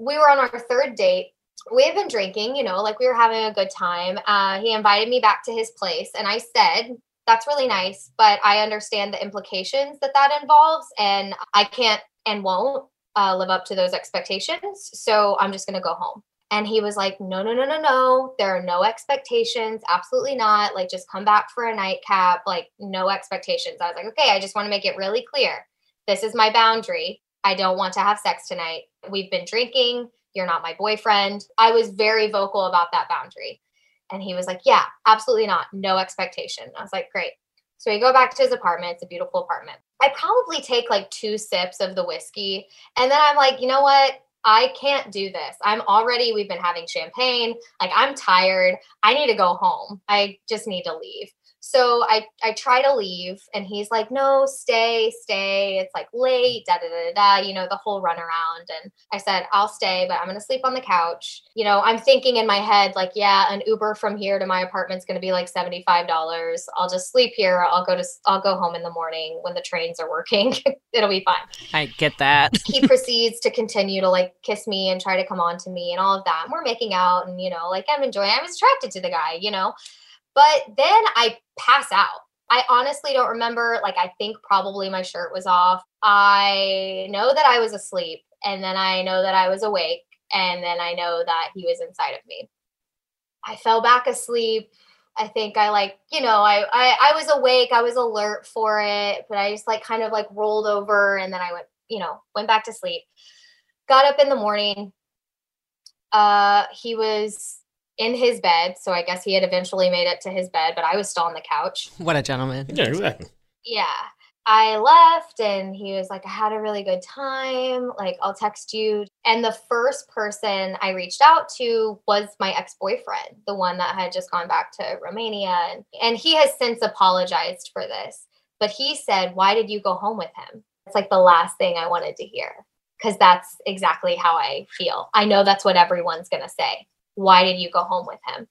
we were on our third date we had been drinking, you know, like we were having a good time. Uh, he invited me back to his place, and I said, That's really nice, but I understand the implications that that involves, and I can't and won't uh, live up to those expectations. So I'm just going to go home. And he was like, No, no, no, no, no. There are no expectations. Absolutely not. Like, just come back for a nightcap. Like, no expectations. I was like, Okay, I just want to make it really clear. This is my boundary. I don't want to have sex tonight. We've been drinking you're not my boyfriend. I was very vocal about that boundary. And he was like, Yeah, absolutely not. No expectation. I was like, Great. So we go back to his apartment. It's a beautiful apartment. I probably take like two sips of the whiskey. And then I'm like, You know what? I can't do this. I'm already, we've been having champagne. Like, I'm tired. I need to go home. I just need to leave. So I I try to leave and he's like, "No, stay, stay. It's like late, da da da da, you know, the whole runaround." And I said, "I'll stay, but I'm to sleep on the couch." You know, I'm thinking in my head like, "Yeah, an Uber from here to my apartment's to be like $75. I'll just sleep here. I'll go to I'll go home in the morning when the trains are working. It'll be fine." I get that. he proceeds to continue to like kiss me and try to come on to me and all of that. And we're making out and you know, like I'm enjoying. I was attracted to the guy, you know. But then I pass out. I honestly don't remember. Like, I think probably my shirt was off. I know that I was asleep, and then I know that I was awake, and then I know that he was inside of me. I fell back asleep. I think I like, you know, I, I I was awake, I was alert for it, but I just like kind of like rolled over and then I went, you know, went back to sleep. Got up in the morning. Uh he was in his bed. So I guess he had eventually made it to his bed, but I was still on the couch. What a gentleman. Yeah, exactly. Yeah. I left and he was like, I had a really good time. Like, I'll text you. And the first person I reached out to was my ex boyfriend, the one that had just gone back to Romania. And, and he has since apologized for this. But he said, Why did you go home with him? It's like the last thing I wanted to hear because that's exactly how I feel. I know that's what everyone's going to say why did you go home with him?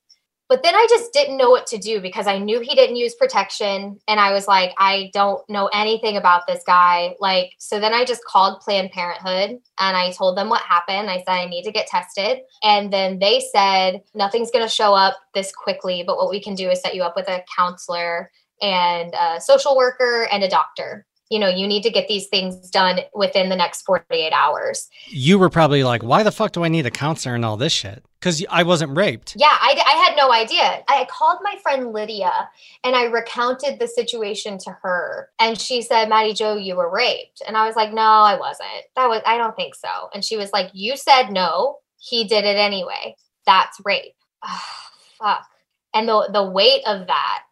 But then I just didn't know what to do because I knew he didn't use protection. And I was like, I don't know anything about this guy. Like, so then I just called Planned Parenthood and I told them what happened. I said, I need to get tested. And then they said, nothing's going to show up this quickly, but what we can do is set you up with a counselor and a social worker and a doctor you know, you need to get these things done within the next 48 hours. You were probably like, why the fuck do I need a counselor and all this shit? Because I wasn't raped. Yeah, I, I had no idea. I called my friend Lydia and I recounted the situation to her. And she said, Maddie Joe, you were raped. And I was like, no, I wasn't. That was, I don't think so. And she was like, you said no. He did it anyway. That's rape. Oh, fuck. And the, the weight of that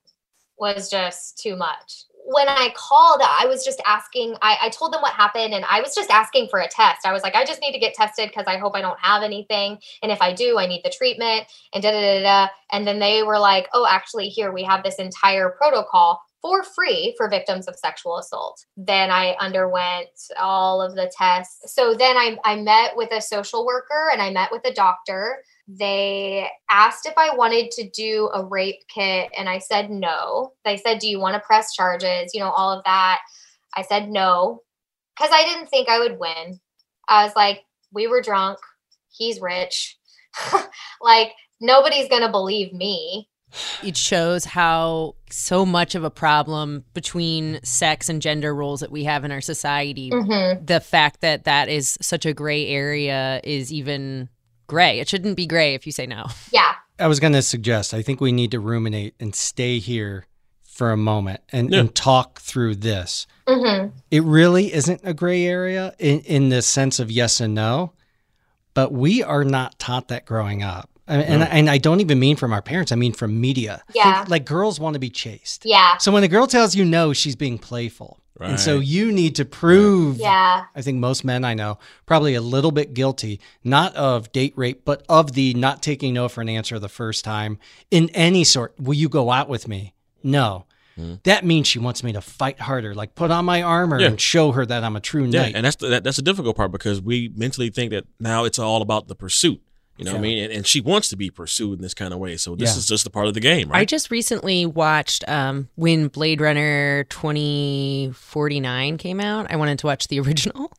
was just too much when I called, I was just asking, I, I, told them what happened and I was just asking for a test. I was like, I just need to get tested because I hope I don't have anything. And if I do, I need the treatment and da da da da. And then they were like, oh, actually, here we have this entire protocol for free for victims of sexual assault. Then I underwent all of the tests. So then I, I met with a social worker and I met with a doctor they asked if I wanted to do a rape kit, and I said no. They said, Do you want to press charges? You know, all of that. I said no because I didn't think I would win. I was like, We were drunk. He's rich. like, nobody's going to believe me. It shows how so much of a problem between sex and gender roles that we have in our society. Mm-hmm. The fact that that is such a gray area is even gray. It shouldn't be gray if you say no. Yeah. I was going to suggest, I think we need to ruminate and stay here for a moment and, yeah. and talk through this. Mm-hmm. It really isn't a gray area in, in the sense of yes and no, but we are not taught that growing up. And, and, and, I don't even mean from our parents. I mean from media. Yeah. Think, like girls want to be chased. Yeah. So when a girl tells you no, she's being playful. Right. And so you need to prove. Yeah. I think most men I know probably a little bit guilty, not of date rape, but of the not taking no for an answer the first time in any sort. Will you go out with me? No. Mm-hmm. That means she wants me to fight harder, like put on my armor yeah. and show her that I'm a true knight. Yeah, and that's the, that, that's the difficult part because we mentally think that now it's all about the pursuit. You know yeah. what I mean? And, and, she wants to be pursued in this kind of way. So this yeah. is just a part of the game, right? I just recently watched um, when Blade Runner 2049 came out. I wanted to watch the original.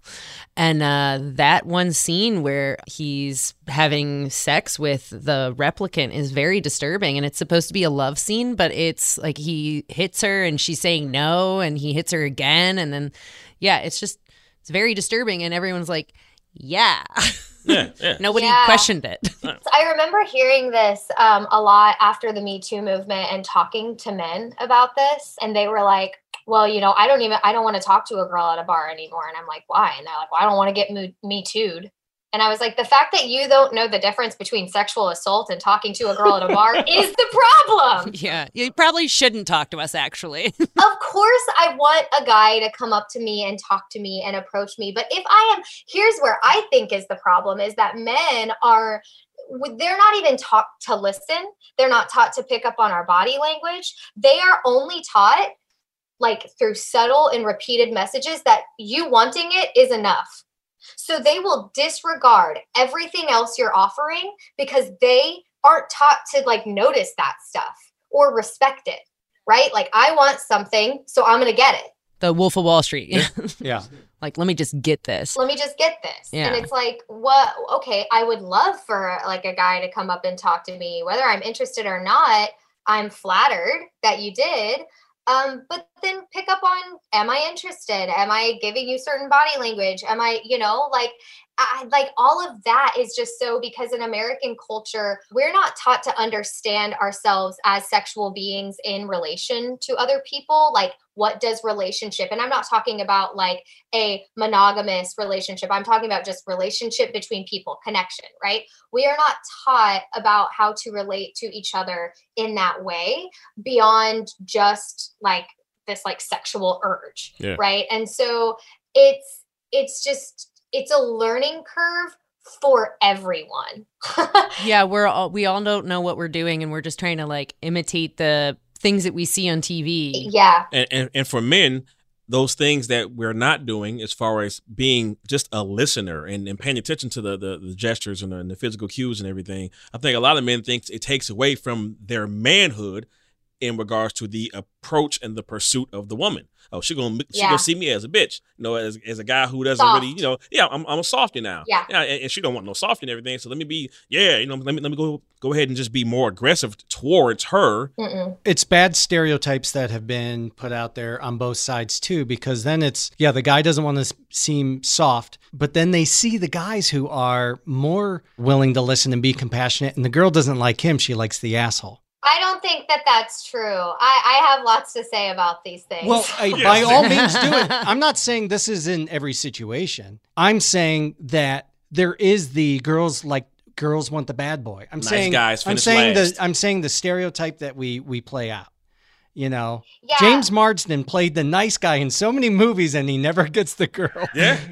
And uh, that one scene where he's having sex with the replicant is very disturbing. And it's supposed to be a love scene, but it's like he hits her and she's saying no, and he hits her again. And then, yeah, it's just, it's very disturbing. And everyone's like, yeah. Yeah, yeah. Nobody yeah. questioned it. I remember hearing this um, a lot after the Me Too movement and talking to men about this, and they were like, "Well, you know, I don't even I don't want to talk to a girl at a bar anymore." And I'm like, "Why?" And they're like, "Well, I don't want to get me, me too'd." And I was like, the fact that you don't know the difference between sexual assault and talking to a girl at a bar is the problem. Yeah, you probably shouldn't talk to us, actually. of course, I want a guy to come up to me and talk to me and approach me. But if I am, here's where I think is the problem is that men are they're not even taught to listen. They're not taught to pick up on our body language. They are only taught like through subtle and repeated messages that you wanting it is enough. So they will disregard everything else you're offering because they aren't taught to like notice that stuff or respect it, right? Like I want something, so I'm going to get it. The Wolf of Wall Street. Yeah. like, let me just get this. let me just get this Yeah. and it's like what okay i would love for like a guy to come up and talk to me whether i'm interested or not i'm flattered that you did um but then pick up on am i interested? Am i giving you certain body language? Am i you know like I, like all of that is just so because in American culture, we're not taught to understand ourselves as sexual beings in relation to other people. Like, what does relationship? And I'm not talking about like a monogamous relationship. I'm talking about just relationship between people, connection, right? We are not taught about how to relate to each other in that way beyond just like this like sexual urge, Yeah. right? And so it's it's just it's a learning curve for everyone. Yeah, we're all we all don't know what we're doing, and we're just trying to like imitate the things that we see on TV. yeah. and, and and for men those things that we're not doing as far as being just a listener and, and paying attention to the, the, the gestures and the, and the physical cues and everything i think a lot of men think it takes away from their manhood in regards to the approach and the pursuit of the woman oh she gonna she Yeah. gonna see me as a bitch you know as, as a guy who doesn't Soft. really you know yeah i'm, I'm a softy now Yeah. yeah and, and she don't want no softy and everything so let me be yeah you know let me let me go go ahead and just be more aggressive towards her Mm-mm. it's bad stereotypes that have been put out there on both sides too because then it's yeah the guy doesn't want to seem soft but then they see the guys who are more willing to listen and be compassionate and the girl doesn't like him she likes the asshole I don't think that that's true. I, I have lots to say about these things. well I, Yes. by all means do it i'm not saying this is in every situation i'm saying that there is the girls like girls want the bad boy i'm Nice saying guys i'm saying last. the i'm saying the stereotype that we we play out you know yeah. James Marsden played the nice guy in so many movies and he never gets the girl. Yeah.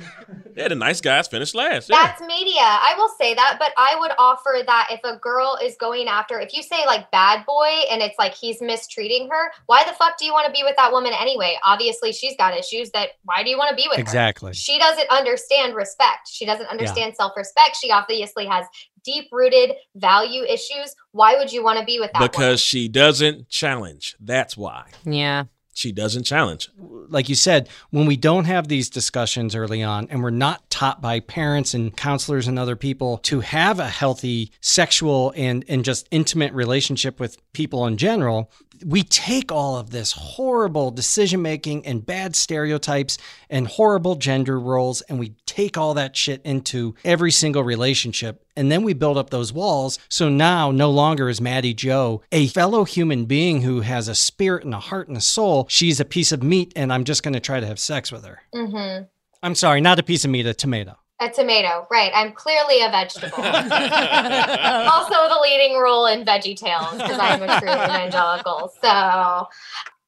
Yeah, the nice guys finish last. Yeah. That's media. I will say that, but I would offer that if a girl is going after, if you say like bad boy and it's like he's mistreating her, why the fuck do you want to be with that woman anyway? Obviously, she's got issues that why do you want to be with her? Exactly. She doesn't understand respect. She doesn't understand self respect. She obviously has deep rooted value issues. Why would you want to be with that woman? because she doesn't challenge. That's why. Yeah. She doesn't challenge. Like you said, when we don't have these discussions early on and we're not taught by parents and counselors and other people to have a healthy sexual and, and just intimate relationship with people in general, we take all of this horrible decision making and bad stereotypes and horrible gender roles and we take all that shit into every single relationship and then we build up those walls. So now no longer is maddie joe a fellow human being who has a spirit and a heart and a soul. She's a piece of meat and i'm just going to try to have sex with her. Mhm. i'm sorry not a piece of meat a tomato a tomato, right? I'm clearly a vegetable. also the leading role in Veggie Tales because I'm a true evangelical. So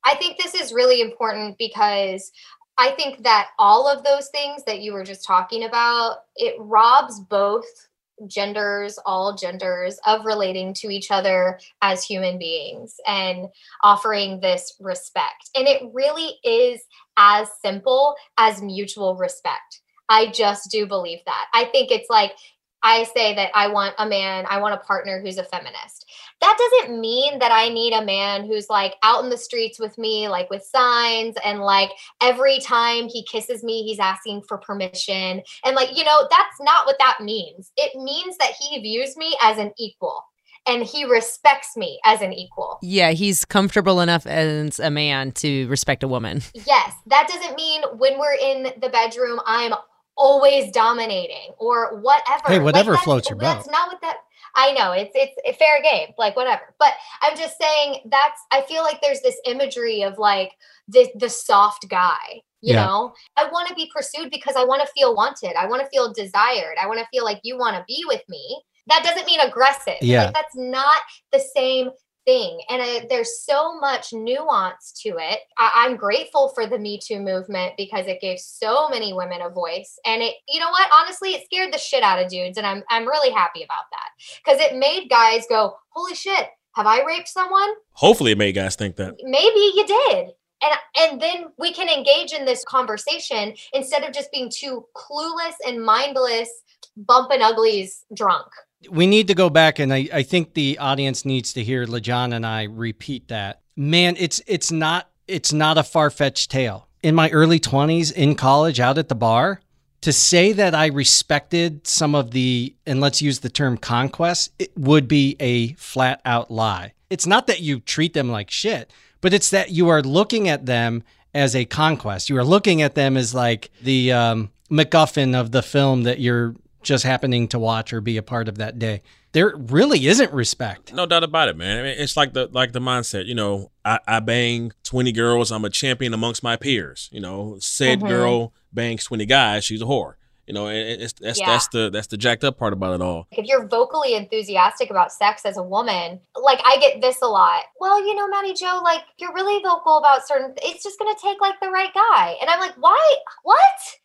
I think this is really important because I think that all of those things that you were just talking about, it robs both genders, all genders, of relating to each other as human beings and offering this respect. And it really is as simple as mutual respect. I just do believe that. I think it's like I say that I want a man, I want a partner who's a feminist. That doesn't mean that I need a man who's like out in the streets with me, like with signs, and like every time he kisses me, he's asking for permission. And like, you know, that's not what that means. It means that he views me as an equal and he respects me as an equal. Yeah, he's comfortable enough as a man to respect a woman. Yes, that doesn't mean when we're in the bedroom, I'm always dominating or whatever. Hey, whatever that's- floats your boat. That's not what that. I know it's it's a fair game, like whatever. But I'm just saying that's. I feel like there's this imagery of like the the soft guy. You Yeah. know, I want to be pursued because I want to feel wanted. I want to feel desired. I want to feel like you want to be with me. That doesn't mean aggressive. Yeah. Like that's not the same thing. And it, there's so much nuance to it. I, I'm grateful for the Me Too movement because it gave so many women a voice. And it, you know what? Honestly, it scared the shit out of dudes. And I'm, I'm really happy about that because it made guys go, holy shit, have I raped someone? Hopefully, it made guys think that. Maybe you did. And, and then we can engage in this conversation instead of just being too clueless and mindless, bumping uglies drunk we need to go back and I, I think the audience needs to hear LaJohn and I repeat that. Man, it's it's not it's not a far-fetched tale. In my early 20s in college out at the bar, to say that I respected some of the and let's use the term conquest, it would be a flat out lie. It's not that you treat them like shit, but it's that you are looking at them as a conquest. You are looking at them as like the um, MacGuffin of the film that you're just happening to watch or be a part of that day. There really isn't respect. No doubt about it, man. I mean, it's like the like the mindset. You know, I, I bang twenty girls. I'm a champion amongst my peers. You know, said mm-hmm. girl bangs twenty guys. She's a whore. You know, it's that's yeah. that's the that's the jacked up part about it all. If you're vocally enthusiastic about sex as a woman, like I get this a lot. Well, you know, Maddie Joe, like you're really vocal about certain. It's just gonna take like the right guy, and I'm like, why? What?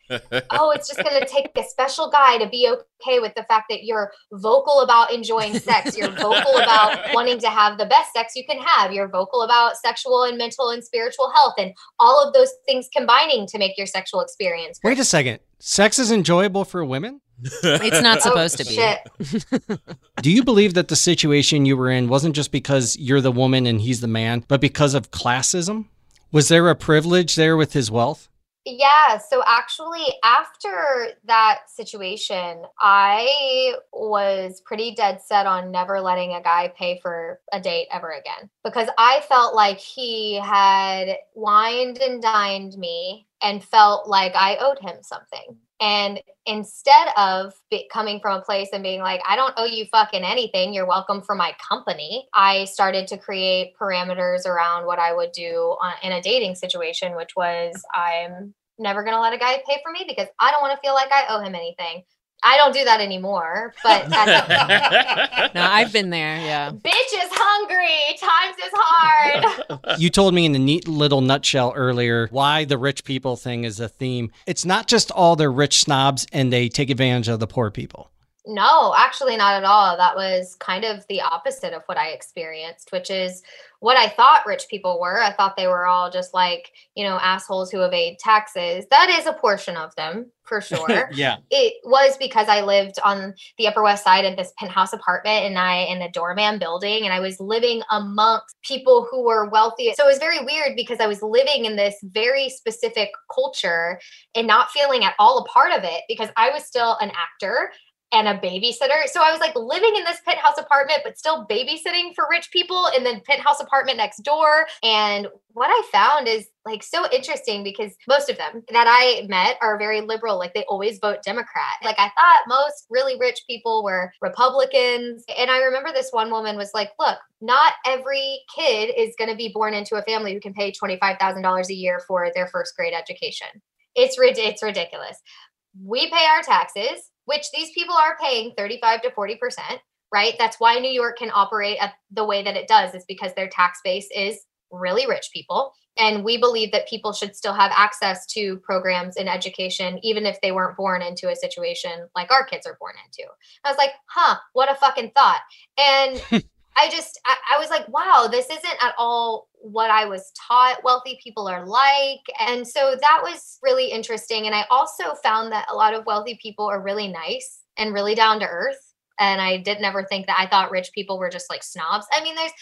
Oh, it's just gonna take a special guy to be okay with the fact that you're vocal about enjoying sex. You're vocal about wanting to have the best sex you can have. You're vocal about sexual and mental and spiritual health, and all of those things combining to make your sexual experience. Great. Wait a second Sex is enjoyable for women? it's not oh, supposed oh, to be. Do you believe that the situation you were in wasn't just because you're the woman and he's the man, but because of classism? Was there a privilege there with his wealth? Yeah. So actually, after that situation, I was pretty dead set on never letting a guy pay for a date ever again because I felt like he had wined and dined me and felt like I owed him something. And instead of coming from a place and being like, I don't owe you fucking anything, you're welcome for my company, I started to create parameters around what I would do on, in a dating situation, which was I'm never going to let a guy pay for me because I don't want to feel like I owe him anything. I don't do that anymore, but no, I've been there. Yeah, bitch is hungry. Times is hard. You told me in a neat little nutshell earlier why the rich people thing is a theme. It's not just all they're rich snobs and they take advantage of the poor people. No, actually, not at all. That was kind of the opposite of what I experienced, which is what I thought rich people were. I thought they were all just like, you know, assholes who evade taxes. That is a portion of them for sure. yeah. It was because I lived on the Upper West Side in this penthouse apartment and I in a doorman building and I was living amongst people who were wealthy. So it was very weird because I was living in this very specific culture and not feeling at all a part of it because I was still an actor and a babysitter. So I was like living in this penthouse apartment, but still babysitting for rich people in the penthouse apartment next door. And what I found is like so interesting because most of them that I met are very liberal. Like they always vote Democrat. Like I thought most really rich people were Republicans. And I remember this one woman was like, look, not every kid is going to be born into a family who can pay $25,000 a year for their first grade education. It's, it's ridiculous. We pay our taxes which these people are paying 35 to 40%, right? That's why New York can operate at the way that it does, is because their tax base is really rich people. And we believe that people should still have access to programs in education, even if they weren't born into a situation like our kids are born into. I was like, huh, what a fucking thought. And I just, I, I was like, wow, this isn't at all what I was taught wealthy people are like. And so that was really interesting. And I also found that a lot of wealthy people are really nice and really down to earth. And I did never think that I thought rich people were just like snobs. I mean, there's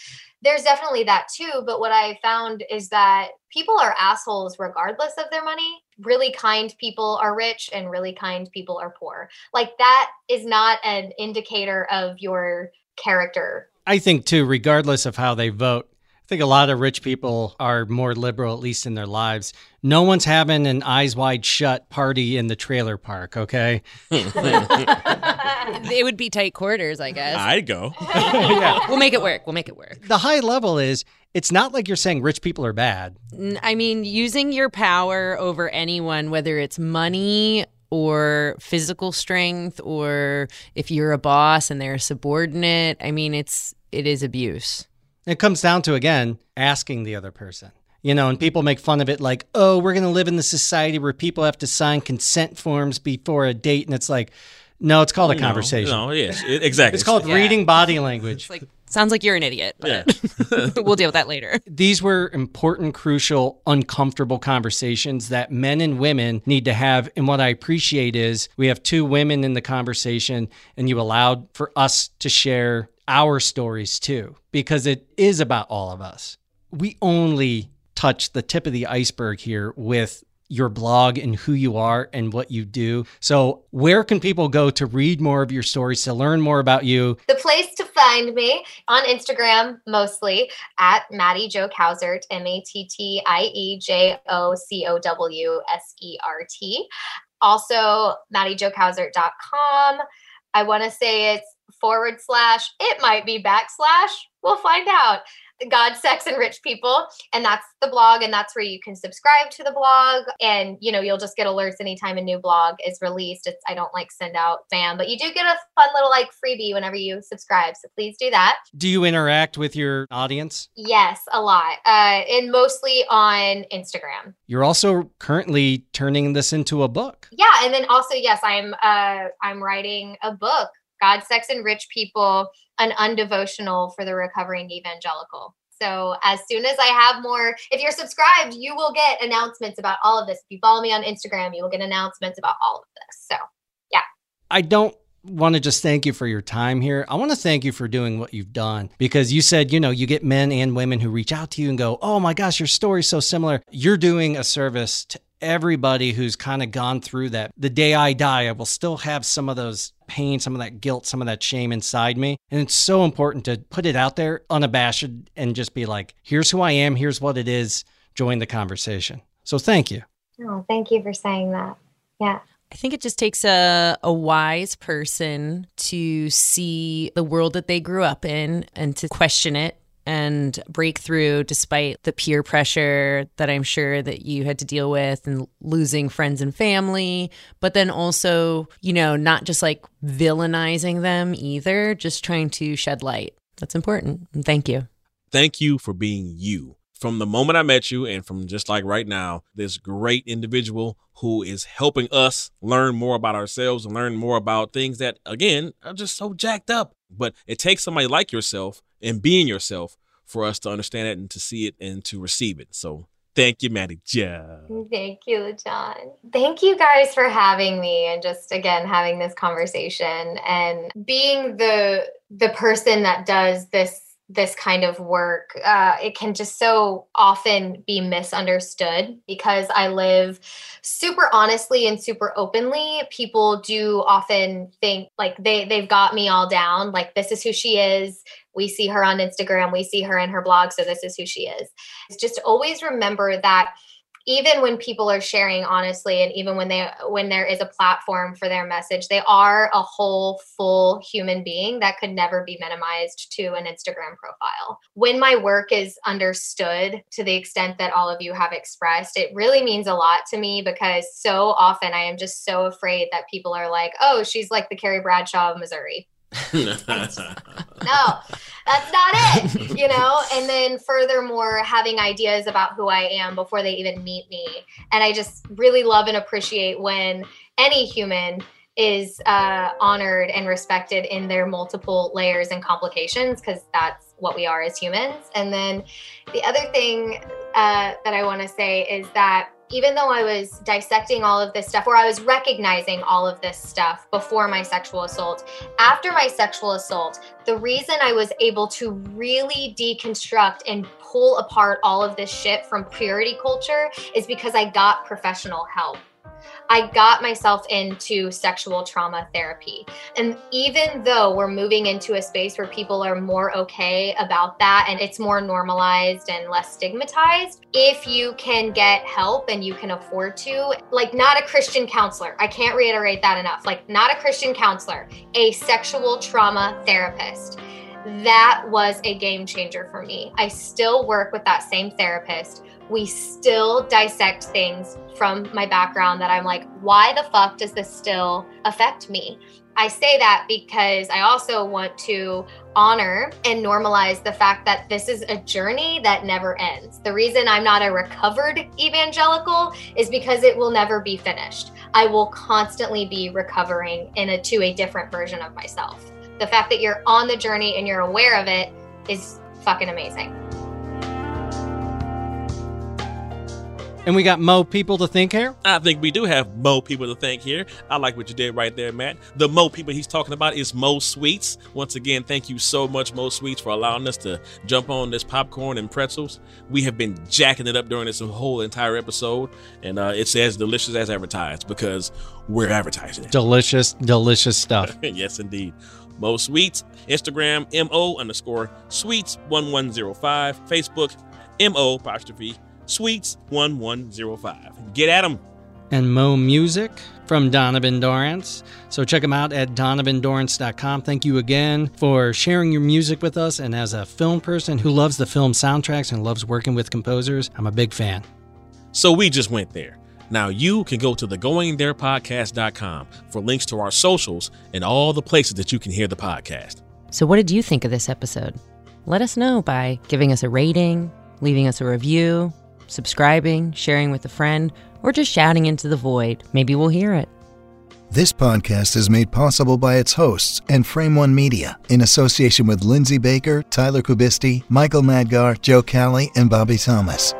there's definitely that too. But what I found is that people are assholes regardless of their money. Really kind people are rich and really kind people are poor. Like that is not an indicator of your character. I think too, regardless of how they vote, I think a lot of rich people are more liberal, at least in their lives. No one's having an eyes wide shut party in the trailer park, okay? it would be tight quarters, I guess. I'd go. yeah. We'll make it work. We'll make it work. The high level is it's not like you're saying rich people are bad. I mean, using your power over anyone, whether it's money or physical strength or if you're a boss and they're a subordinate, I mean, it's it is abuse. It comes down to, again, asking the other person. You know, and people make fun of it like, oh, we're going to live in the society where people have to sign consent forms before a date. And it's like, no, it's called a You conversation. No, no yes, it- exactly. It's called Yeah. reading body language. It's like sounds like you're an idiot. But Yeah. we'll deal with that later. These were important, crucial, uncomfortable conversations that men and women need to have. And what I appreciate is we have two women in the conversation, and you allowed for us to share our stories too, because it is about all of us. We only touch the tip of the iceberg here with your blog and who you are and what you do. So, where can people go to read more of your stories, to learn more about you? The place to find me on Instagram mostly at Mattie Jo Cowsert, M A T T I E J O C O W S E R T. Also, MattieJoCowsert.com. I want to say it's forward slash, it might be backslash. We'll find out. God, Sex, and Rich People. And that's the blog. And that's where you can subscribe to the blog. And, you know, you'll just get alerts anytime a new blog is released. It's, I don't like send out spam, but you do get a fun little like freebie whenever you subscribe. So please do that. Do you interact with your audience? Yes, a lot. Uh, and mostly on Instagram. You're also currently turning this into a book. Yeah. And then also, yes, I'm, uh, I'm writing a book, God, Sex, and Rich People, an undevotional for the recovering evangelical. So as soon as I have more, if you're subscribed, you will get announcements about all of this. If you follow me on Instagram, you will get announcements about all of this. So yeah. I don't want to just thank you for your time here. I want to thank you for doing what you've done because you said, you know, you get men and women who reach out to you and go, oh my gosh, your story's so similar. You're doing a service to everybody who's kind of gone through that. The day I die, I will still have some of those pain, some of that guilt, some of that shame inside me. And it's so important to put it out there unabashed and just be like, here's who I am, here's what it is. Join the conversation. So thank you. oh, thank you for saying that. Yeah. I think it just takes a, a wise person to see the world that they grew up in and to question it and break through despite the peer pressure that I'm sure that you had to deal with and losing friends and family, but then also, you know, not just like villainizing them either, just trying to shed light. That's important. And thank you. Thank you for being you. From the moment I met you, and from just like right now, this great individual who is helping us learn more about ourselves and learn more about things that, again, are just so jacked up. But it takes somebody like yourself and being yourself for us to understand it and to see it and to receive it. So thank you, Mattie. Jo. Thank you, John. Thank you guys for having me and just again having this conversation and being the the person that does this this kind of work uh, it can just so often be misunderstood because i live super honestly and super openly people do often think like they they've got me all down like this is who she is we see her on instagram we see her in her blog so this is who she is. Just always remember that even when people are sharing honestly and even when they when there is a platform for their message they are a whole full human being that could never be minimized to an instagram profile. When my work is understood to the extent that all of you have expressed it really means a lot to me because so often i am just so afraid that people are like oh she's like the carrie bradshaw of missouri no, that's not it, you know? And then furthermore, having ideas about who I am before they even meet me. And I just really love and appreciate when any human is uh, honored and respected in their multiple layers and complications, because that's what we are as humans. And then the other thing uh, that I want to say is that even though I was dissecting all of this stuff, or I was recognizing all of this stuff before my sexual assault, after my sexual assault, the reason I was able to really deconstruct and pull apart all of this shit from purity culture is because I got professional help. I got myself into sexual trauma therapy. And even though we're moving into a space where people are more okay about that and it's more normalized and less stigmatized, if you can get help and you can afford to, like not a Christian counselor, I can't reiterate that enough, like not a Christian counselor, a sexual trauma therapist. That was a game changer for me. I still work with that same therapist we still dissect things from my background that I'm like, why the fuck does this still affect me? I say that because I also want to honor and normalize the fact that this is a journey that never ends. The reason I'm not a recovered evangelical is because it will never be finished. I will constantly be recovering in a to a different version of myself. The fact that you're on the journey and you're aware of it is fucking amazing. And we got Mo people to think here. I think we do have Mo people to thank here. I like what you did right there, Matt. The Mo people he's talking about is Mo Sweets. Once again, thank you so much, Mo Sweets, for allowing us to jump on this popcorn and pretzels. We have been jacking it up during this whole entire episode, and uh, it's as delicious as advertised because we're advertising it. Delicious, delicious stuff. yes, indeed. Mo Sweets, Instagram, MO underscore Sweets 1105, Facebook, MO apostrophe Sweets 1105. Get at them. And Mo Music from Donovan Dorrance. So check him out at donovandorrance.com. Thank you again for sharing your music with us. And as a film person who loves the film soundtracks and loves working with composers, I'm a big fan. So we just went there. Now you can go to the goingtherepodcast.com for links to our socials and all the places that you can hear the podcast. So, what did you think of this episode? Let us know by giving us a rating, leaving us a review, subscribing, sharing with a friend, or just shouting into the void. Maybe we'll hear it. This podcast is made possible by its hosts and Frame One Media in association with Lindsay Baker, Tyler Kubisti, Michael Madgar, Joe Callie, and Bobby Thomas.